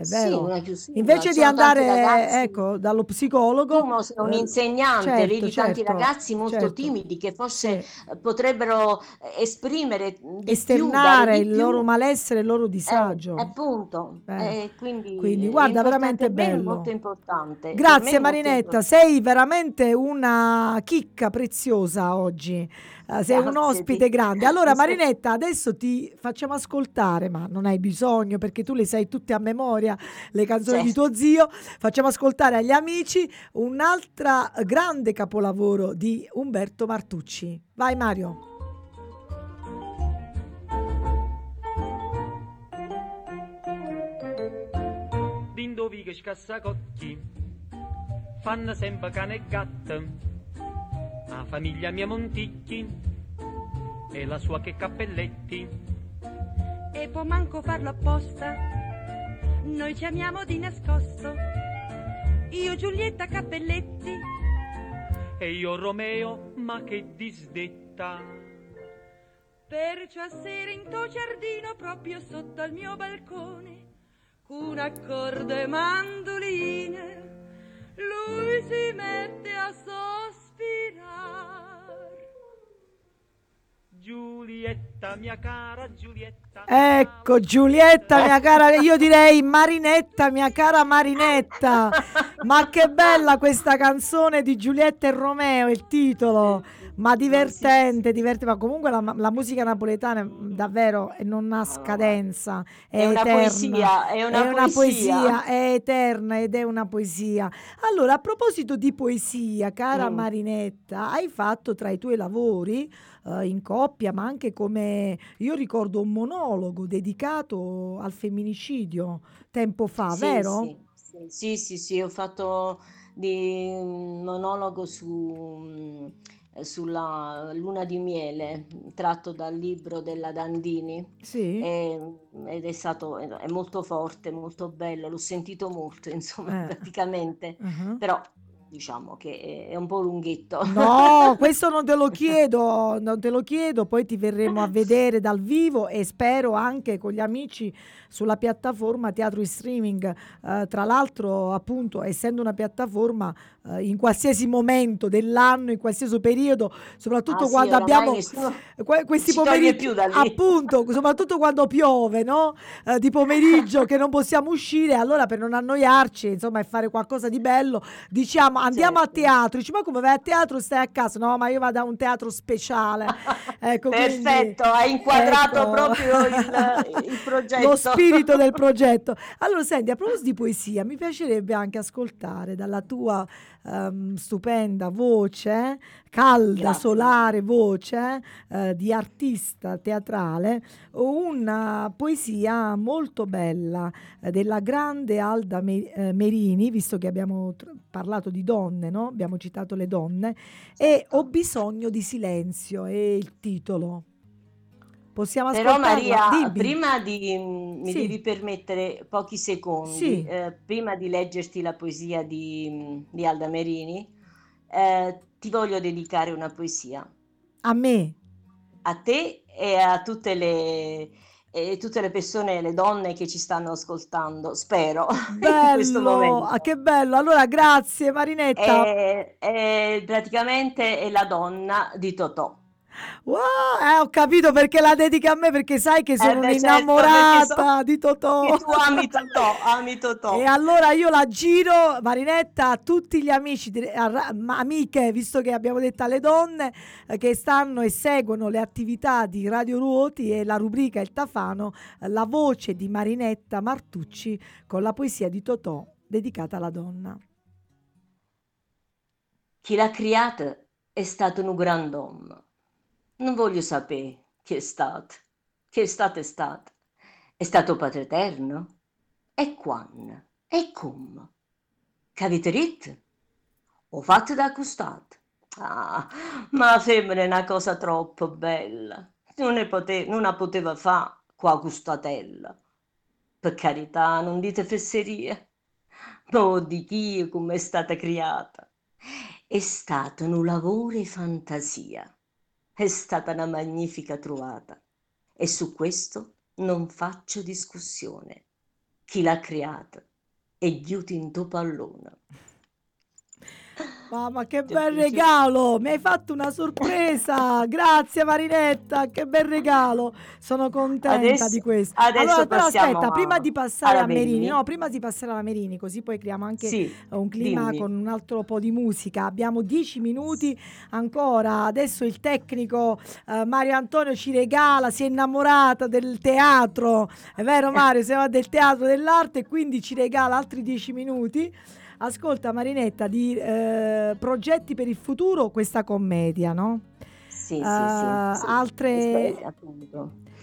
è Sì, vero. una chiusura. Invece di tanti andare ragazzi- ecco, dallo psicologo, Tu sei un eh, insegnante, certo, vedi tanti certo, ragazzi molto certo. timidi che forse Sì. eh, potrebbero eh, esprimere più, esternare di il più. loro malessere, il loro Eh, disagio. appunto, Eh, eh, quindi, quindi, guarda, veramente bello. molto importante. Grazie Marinetta, importante. sei veramente una chicca preziosa oggi. Eh, sei un ospite grande. Allora Marinetta, adesso ti facciamo ascoltare, ma non hai bisogno perché tu le sai tutte a memoria, le canzoni di Certo. tuo zio. Facciamo ascoltare agli amici un'altra grande capolavoro di Umberto Martucci. Vai Mario. D'indovi che scassacocchi fanno sempre cane e gatto. Famiglia mia Monticchi e la sua che cappelletti. E può manco farlo apposta. Noi ci amiamo di nascosto. Io Giulietta Cappelletti. E io Romeo, ma che disdetta. Perciò a sera in tuo giardino, proprio sotto al mio balcone, con accordo e mandoline, lui si mette a sospirare. Giulietta, mia cara Giulietta. Ecco Giulietta, mia cara, io direi Marinetta, mia cara Marinetta. Ma che bella questa canzone di Giulietta e Romeo, il titolo. Ma divertente, divertente, ma comunque la, la musica napoletana mm, davvero non ha scadenza, è, È una eterna. poesia, è una poesia, poesia. è eterna ed è una poesia. Allora, a proposito di poesia, cara Mm. Marinetta, hai fatto tra i tuoi lavori eh, in coppia, ma anche come io ricordo un monologo dedicato al femminicidio tempo fa, Sì, vero? sì, sì, sì, sì, ho fatto di un monologo su, eh, sulla luna di miele, tratto dal libro della Dandini. Sì. E- ed è stato è molto forte, molto bello, l'ho sentito molto, insomma, Eh. praticamente, Mhm. però diciamo che è un po' lunghetto. No, questo non te lo chiedo, non te lo chiedo, poi ti verremo a vedere dal vivo e spero anche con gli amici sulla piattaforma Teatro in Streaming. Eh, tra l'altro, appunto, essendo una piattaforma eh, in qualsiasi momento dell'anno, in qualsiasi periodo, soprattutto Ah, quando abbiamo nessuno que- questi pomeriggi, appunto, soprattutto quando piove, no? Eh, di pomeriggio che non possiamo uscire, allora per non annoiarci, insomma, e fare qualcosa di bello, diciamo andiamo a Certo. teatro. Dici, ma come vai a teatro? Stai a casa? No, ma io vado a un teatro speciale. Ecco, quindi- Perfetto, hai inquadrato ecco. proprio il, il progetto. Lo spirito del progetto. Allora, senti, a proposito di poesia, mi piacerebbe anche ascoltare dalla tua ehm, stupenda voce, calda, Grazie. solare voce eh, di artista teatrale, una poesia molto bella eh, della grande Alda Me- eh, Merini, visto che abbiamo tr- parlato di donne, no? abbiamo citato le donne, e Ho bisogno di silenzio, è il titolo. Possiamo Però? Maria, Dimmi. prima di, mi Sì. devi permettere pochi secondi, Sì. eh, prima di leggerti la poesia di, di Alda Merini, eh, ti voglio dedicare una poesia A me. a te e a tutte le, e tutte le persone, le donne che ci stanno ascoltando, spero, Bello, momento. ah, che bello. Allora, grazie Marinetta. È, è praticamente è la donna di Totò. Wow, eh, ho capito perché la dedica a me, perché sai che sono beh, certo, un'innamorata perché so- di Totò. Che tu ami Totò, ami Totò. E allora io la giro, Marinetta, a tutti gli amici, a amiche, visto che abbiamo detto alle donne eh, che stanno e seguono le attività di Radio Ruoti e la rubrica Il Tafano, eh, la voce di Marinetta Martucci con la poesia di Totò dedicata alla donna. Chi l'ha creata è stato un grand'uomo. Non voglio sapere chi è stato, chi è stato è stato. È stato Padre Eterno? E quando? E come? Che avete detto? Ho fatto da costato. Ah, ma la femmina è una cosa troppo bella. Non, pote- non la poteva fare qua gustatella. Per carità, non dite fesserie. Oh, di chi come è stata creata. È stato un lavoro e fantasia. È stata una magnifica trovata. E su questo non faccio discussione. Chi l'ha creata è Giuti in tuo pallone. Mamma, che Ti è bel regalo! Mi hai fatto una sorpresa! Grazie Marinetta, che bel regalo! Sono contenta Adesso- di questo. adesso allora, però aspetta, a- prima di passare a Merini, Merini. no, prima di passare alla Merini, così poi creiamo anche Sì, un clima dimmi. con un altro po' di musica. Abbiamo dieci minuti ancora. Adesso il tecnico eh, Mario Antonio ci regala, si è innamorata del teatro. È vero Mario, siamo del teatro dell'arte e quindi ci regala altri dieci minuti. Ascolta Marinetta di eh, progetti per il futuro, questa commedia, no? Sì, sì, sì, sì. altre- Aspetta,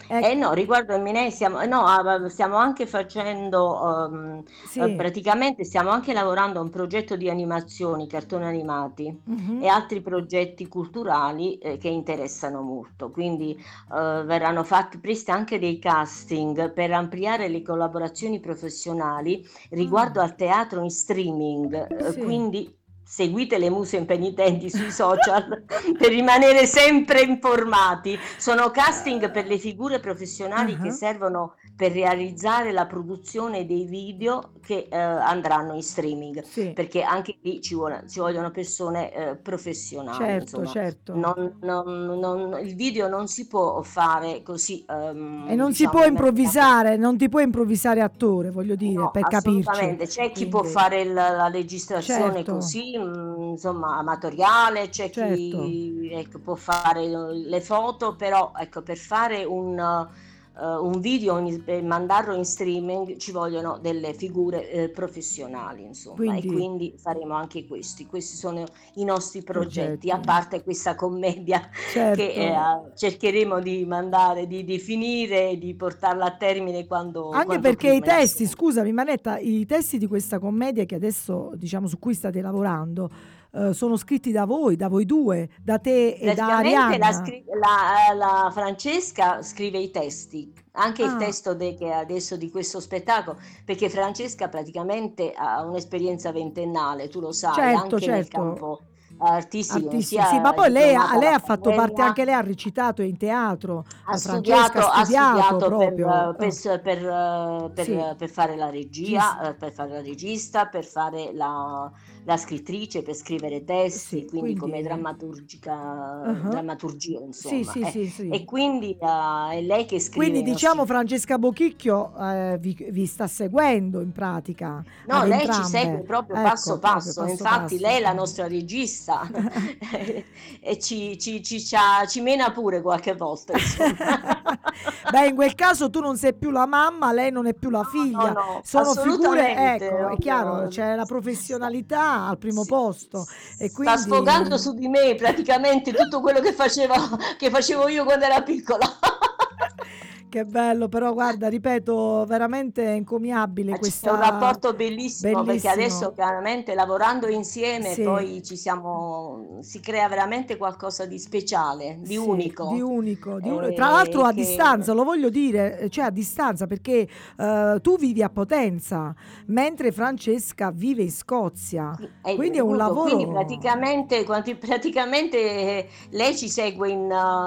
Ecco, Eh no, riguardo a Minei stiamo, no, ah, stiamo anche facendo, ehm, sì. eh, praticamente stiamo anche lavorando a un progetto di animazioni, cartoni animati Mhm. e altri progetti culturali eh, che interessano molto. Quindi eh, verranno fatti presto anche dei casting per ampliare le collaborazioni professionali riguardo Ah. al teatro in streaming. eh, Sì. Quindi seguite le muse impenitenti sui social per rimanere sempre informati. Sono casting per le figure professionali che Ah. servono per realizzare la produzione dei video che eh, andranno in streaming Sì, perché anche lì ci, vuole- ci vogliono persone eh, professionali, certo, insomma. certo. Non- non- non- il video non si può fare così. ehm, E non si diciamo, può in- improvvisare, non ti puoi improvvisare attore, voglio dire, No, per capirci. assolutamente. C'è chi può Quindi- fare il- la registrazione Certo. così, insomma, amatoriale, c'è chi ecco, può fare le foto, però ecco, per fare un, eh, un video in- per mandarlo in streaming ci vogliono delle figure eh, professionali, insomma, Quindi- e quindi faremo anche questi. Questi sono i nostri progetti, Progetti. a parte questa commedia Certo. che eh, cercheremo di mandare, di, di finire e di portarla a termine quando Anche quanto perché i testi, scusami Manetta, i testi di questa commedia che adesso diciamo su cui state lavorando eh, sono scritti da voi, da voi due, da te e da Arianna. la, scri- la- la Francesca scrive i testi, anche Ah. il testo de- che adesso di questo spettacolo, perché Francesca praticamente ha un'esperienza ventennale, tu lo sai, Certo, anche nel certo. campo artistico, Artisti, sì, ma poi lei, lei ha fatto parte anche lei ha recitato in teatro. ha studiato, ha studiato per, proprio. per- per- per- Sì. per fare la regia, eh, per fare la regista, per fare la, la scrittrice, per scrivere testi, Sì, quindi, come quindi- drammaturgica, Uh-huh. drammaturgia, insomma. Sì, sì, eh. sì. E quindi eh, è lei che scrive. Quindi diciamo Francesca Bochicchio eh, vi, vi sta seguendo in pratica. No, lei ci entrambe. segue proprio Ecco, passo proprio passo, passo infatti passo. lei è la nostra regista e ci, ci, ci, ci ci mena pure qualche volta. Beh, in quel caso tu non sei più la mamma, lei non è più la figlia. no, no, Sono figure, ecco, è chiaro, c'è la professionalità al primo Sì. posto. E Sta quindi... sfogando su di me praticamente tutto quello che, faceva, che facevo io quando era piccola. Che bello, però guarda, ripeto, veramente encomiabile Ma questa... C'è un rapporto bellissimo, perché adesso Bellissimo. chiaramente lavorando insieme Sì. poi ci siamo, si crea veramente qualcosa di speciale, di Sì, unico. di unico, di uni- Eh, tra l'altro a che- distanza, lo voglio dire, eh, cioè a distanza perché eh, tu vivi a Potenza, mentre Francesca vive in Scozia. È Quindi è un lavoro- quindi praticamente, praticamente eh, lei ci segue in,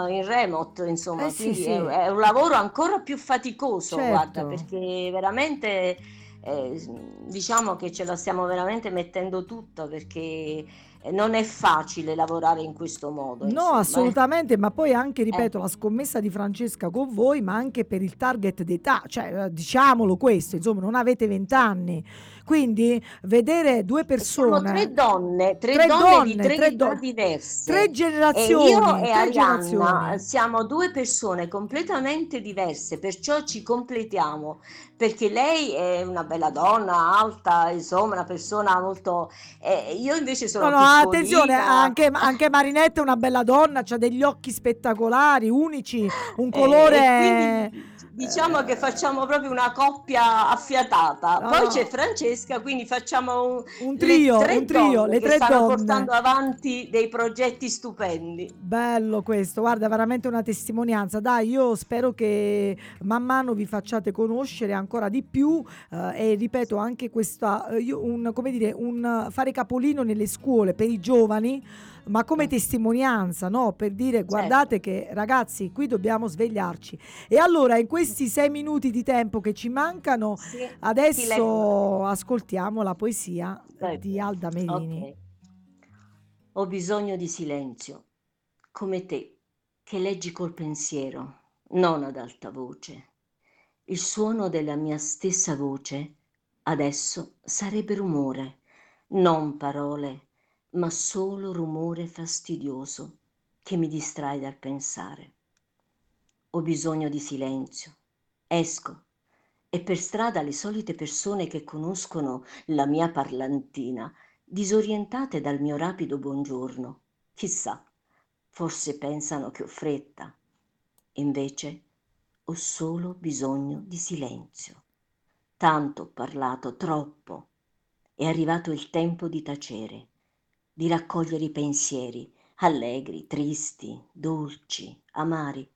in remote, insomma, Eh sì. È, è un lavoro ancora più faticoso, Certo. guarda, perché veramente eh, diciamo che ce la stiamo veramente mettendo tutta perché eh, non è facile lavorare in questo modo. No, insomma, eh. assolutamente, ma poi anche, ripeto, Eh. la scommessa di Francesca con voi, ma anche per il target d'età, cioè eh, diciamolo questo, insomma, non avete vent'anni, quindi vedere due persone, tre donne, tre, Tre donne, donne, di tre, tre età diverse. tre E generazioni, io e Arianna siamo due persone completamente diverse, perciò ci completiamo, perché lei è una bella donna, alta, insomma, una persona molto... eh, io invece sono No, no, attenzione, anche, anche Marinetta è una bella donna, ha degli occhi spettacolari, unici, un Eh, colore... e quindi diciamo che facciamo proprio una coppia affiatata. No, Poi c'è Francesca, quindi facciamo un, Un le trio, tre un trio, le che tre stanno donne. portando avanti dei progetti stupendi. Bello questo, guarda, veramente una testimonianza. Dai, io spero che man mano vi facciate conoscere ancora di più eh, e ripeto anche questa, eh, un, come dire, un fare capolino nelle scuole per i giovani, ma come testimonianza, no? Per dire guardate che ragazzi, qui dobbiamo svegliarci. E allora in questi sei minuti di tempo che ci mancano, Sì, adesso ascoltiamo la poesia Vai. di Alda Melini. Ok. Ho bisogno di silenzio, come te, che leggi col pensiero, non ad alta voce. Il suono della mia stessa voce adesso sarebbe rumore, non parole, ma solo rumore fastidioso che mi distrae dal pensare. Ho bisogno di silenzio. Esco e per strada le solite persone che conoscono la mia parlantina, disorientate dal mio rapido buongiorno, chissà, forse pensano che ho fretta. Invece ho solo bisogno di silenzio. Tanto ho parlato, troppo. È arrivato il tempo di tacere, di raccogliere i pensieri, allegri, tristi, dolci, amari.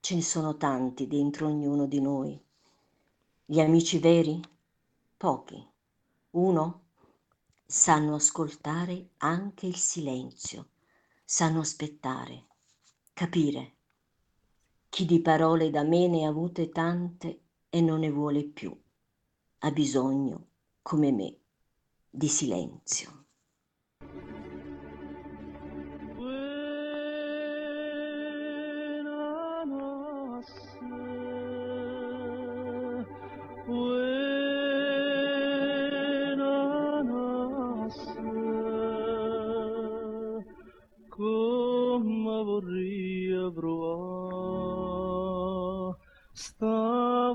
Ce ne sono tanti dentro ognuno di noi. Gli amici veri? Pochi. Uno? Sanno ascoltare anche il silenzio, sanno aspettare, capire. Chi di parole da me ne ha avute tante e non ne vuole più, ha bisogno, come me, di silenzio. Provare sta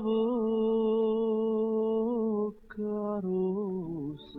bocca rossa.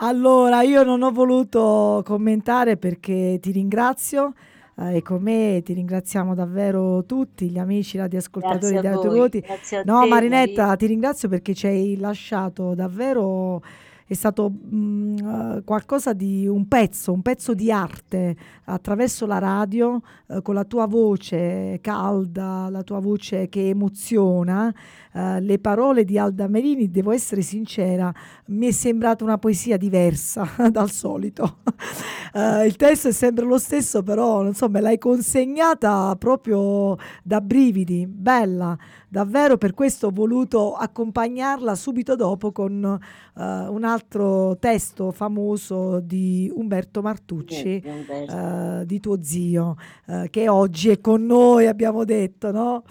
Allora, io non ho voluto commentare perché ti ringrazio eh, e con me ti ringraziamo davvero tutti, gli amici radioascoltatori di Autovoti. grazie a No, te, Marinetta, Maria. ti ringrazio perché ci hai lasciato davvero, è stato mm, eh, qualcosa di un pezzo, un pezzo di arte attraverso la radio, eh, con la tua voce calda, la tua voce che emoziona. Eh, le parole di Alda Merini, devo essere sincera, mi è sembrata una poesia diversa dal solito. Eh, il testo è sempre lo stesso, però non so, me l'hai consegnata proprio da brividi, bella, davvero per questo ho voluto accompagnarla subito dopo con eh, un altro testo famoso di Umberto Martucci, eh, di tuo zio, che oggi è con noi, abbiamo detto, no?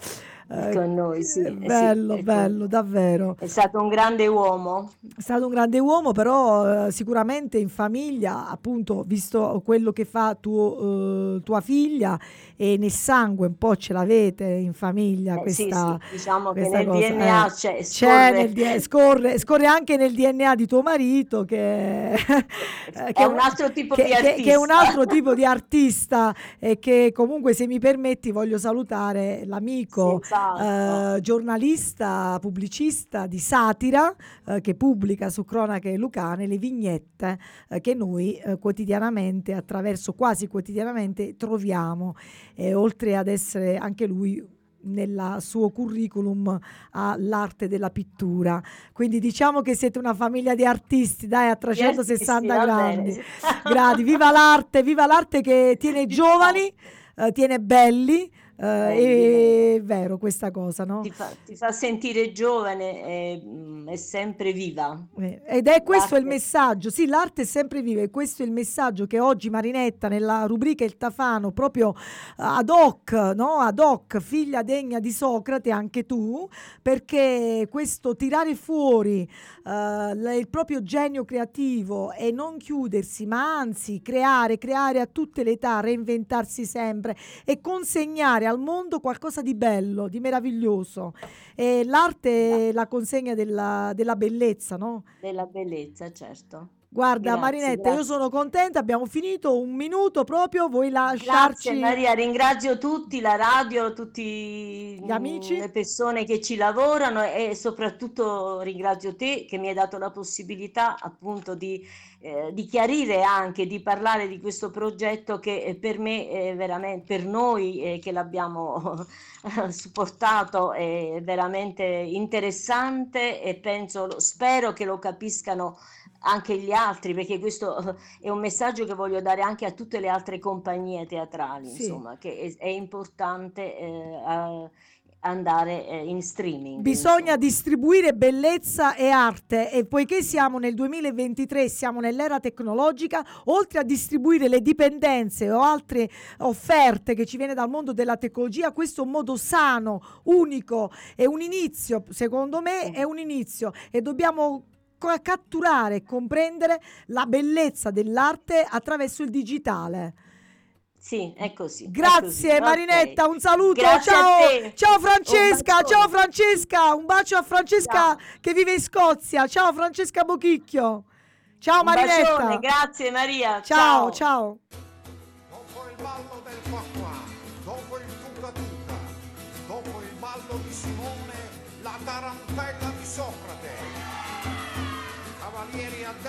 Eh, con noi, sì, eh, eh sì, bello, bello, davvero. È stato un grande uomo. È stato un grande uomo, però eh, sicuramente in famiglia, appunto, visto quello che fa tuo, eh, tua figlia e nel sangue un po' ce l'avete in famiglia Eh, sì, questa, sì, diciamo che questa nel cosa, DNA eh. c'è, C'è scorre- nel D- scorre, scorre anche nel DNA di tuo marito che, eh, È che un altro tipo che- di che- che è un artista. altro tipo di artista e che comunque se mi permetti voglio salutare l'amico Senz'altro. eh, giornalista, pubblicista di satira eh, che pubblica su Cronache Lucane le vignette eh, che noi eh, quotidianamente, attraverso quasi quotidianamente, troviamo. E oltre ad essere anche lui nel suo curriculum all'arte della pittura. Quindi diciamo che siete una famiglia di artisti, dai, a 360 Sì, sì, va gradi. gradi. Viva l'arte, viva l'arte che tiene giovani, eh, tiene belli. Eh, è vero questa cosa, no? Ti fa, ti fa sentire giovane e mm, è sempre viva. Eh, Ed è questo il L'arte- messaggio, sì, l'arte è sempre viva e questo è il messaggio che oggi Marinetta nella rubrica Il Tafano, proprio ad hoc, no? Ad hoc, figlia degna di Socrate, anche tu, perché questo tirare fuori eh, il proprio genio creativo e non chiudersi, ma anzi creare, creare a tutte le età, reinventarsi sempre e consegnare al mondo qualcosa di bello, di meraviglioso. E l'arte è la consegna della, della bellezza, no? Della bellezza, certo. Guarda, Grazie, Marinetta, io grazie. sono contenta, abbiamo finito un minuto proprio, vuoi Grazie lasciarci Maria, ringrazio tutti, la radio, tutti Gli amici? le persone che ci lavorano e soprattutto ringrazio te che mi hai dato la possibilità appunto di, eh, di chiarire anche, di parlare di questo progetto che eh, per me è veramente, per noi eh, che l'abbiamo supportato è veramente interessante e penso, spero che lo capiscano anche gli altri, perché questo è un messaggio che voglio dare anche a tutte le altre compagnie teatrali, Sì. insomma, che è, è importante eh, andare eh, in streaming. Bisogna insomma. distribuire bellezza e arte e poiché siamo nel 2023, siamo nell'era tecnologica, oltre a distribuire le dipendenze o altre offerte che ci viene dal mondo della tecnologia, questo è un modo sano, unico, è un inizio, secondo me è un inizio e dobbiamo catturare e comprendere la bellezza dell'arte attraverso il digitale. Sì, è così. è Grazie così, ok. Marinetta, un saluto. Ciao, ciao Francesca, ciao Francesca, un bacio a Francesca Ciao. che vive in Scozia. Ciao Francesca Bochicchio. Ciao Un Marinetta. bacione, grazie Maria. ciao, ciao. Dopo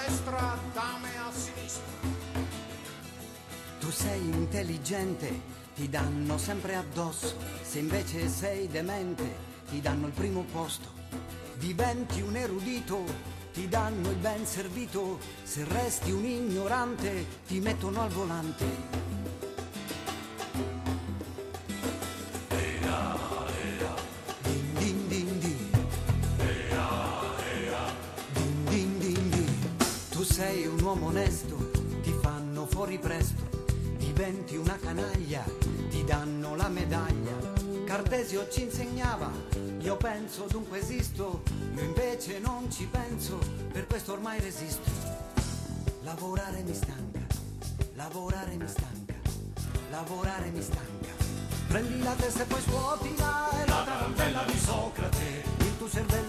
destra, dame a sinistra. Tu sei intelligente, ti danno sempre addosso. Se invece sei demente, ti danno il primo posto. Diventi un erudito, ti danno il ben servito. Se resti un ignorante, ti mettono al volante. Sei un uomo onesto, ti fanno fuori presto, diventi una canaglia, ti danno la medaglia. Cartesio ci insegnava, io penso dunque esisto, io invece non ci penso, per questo ormai resisto. Lavorare mi stanca, lavorare mi stanca, lavorare mi stanca. Prendi la testa e poi scuotila, è la tarantella di Socrate. Il tuo cervello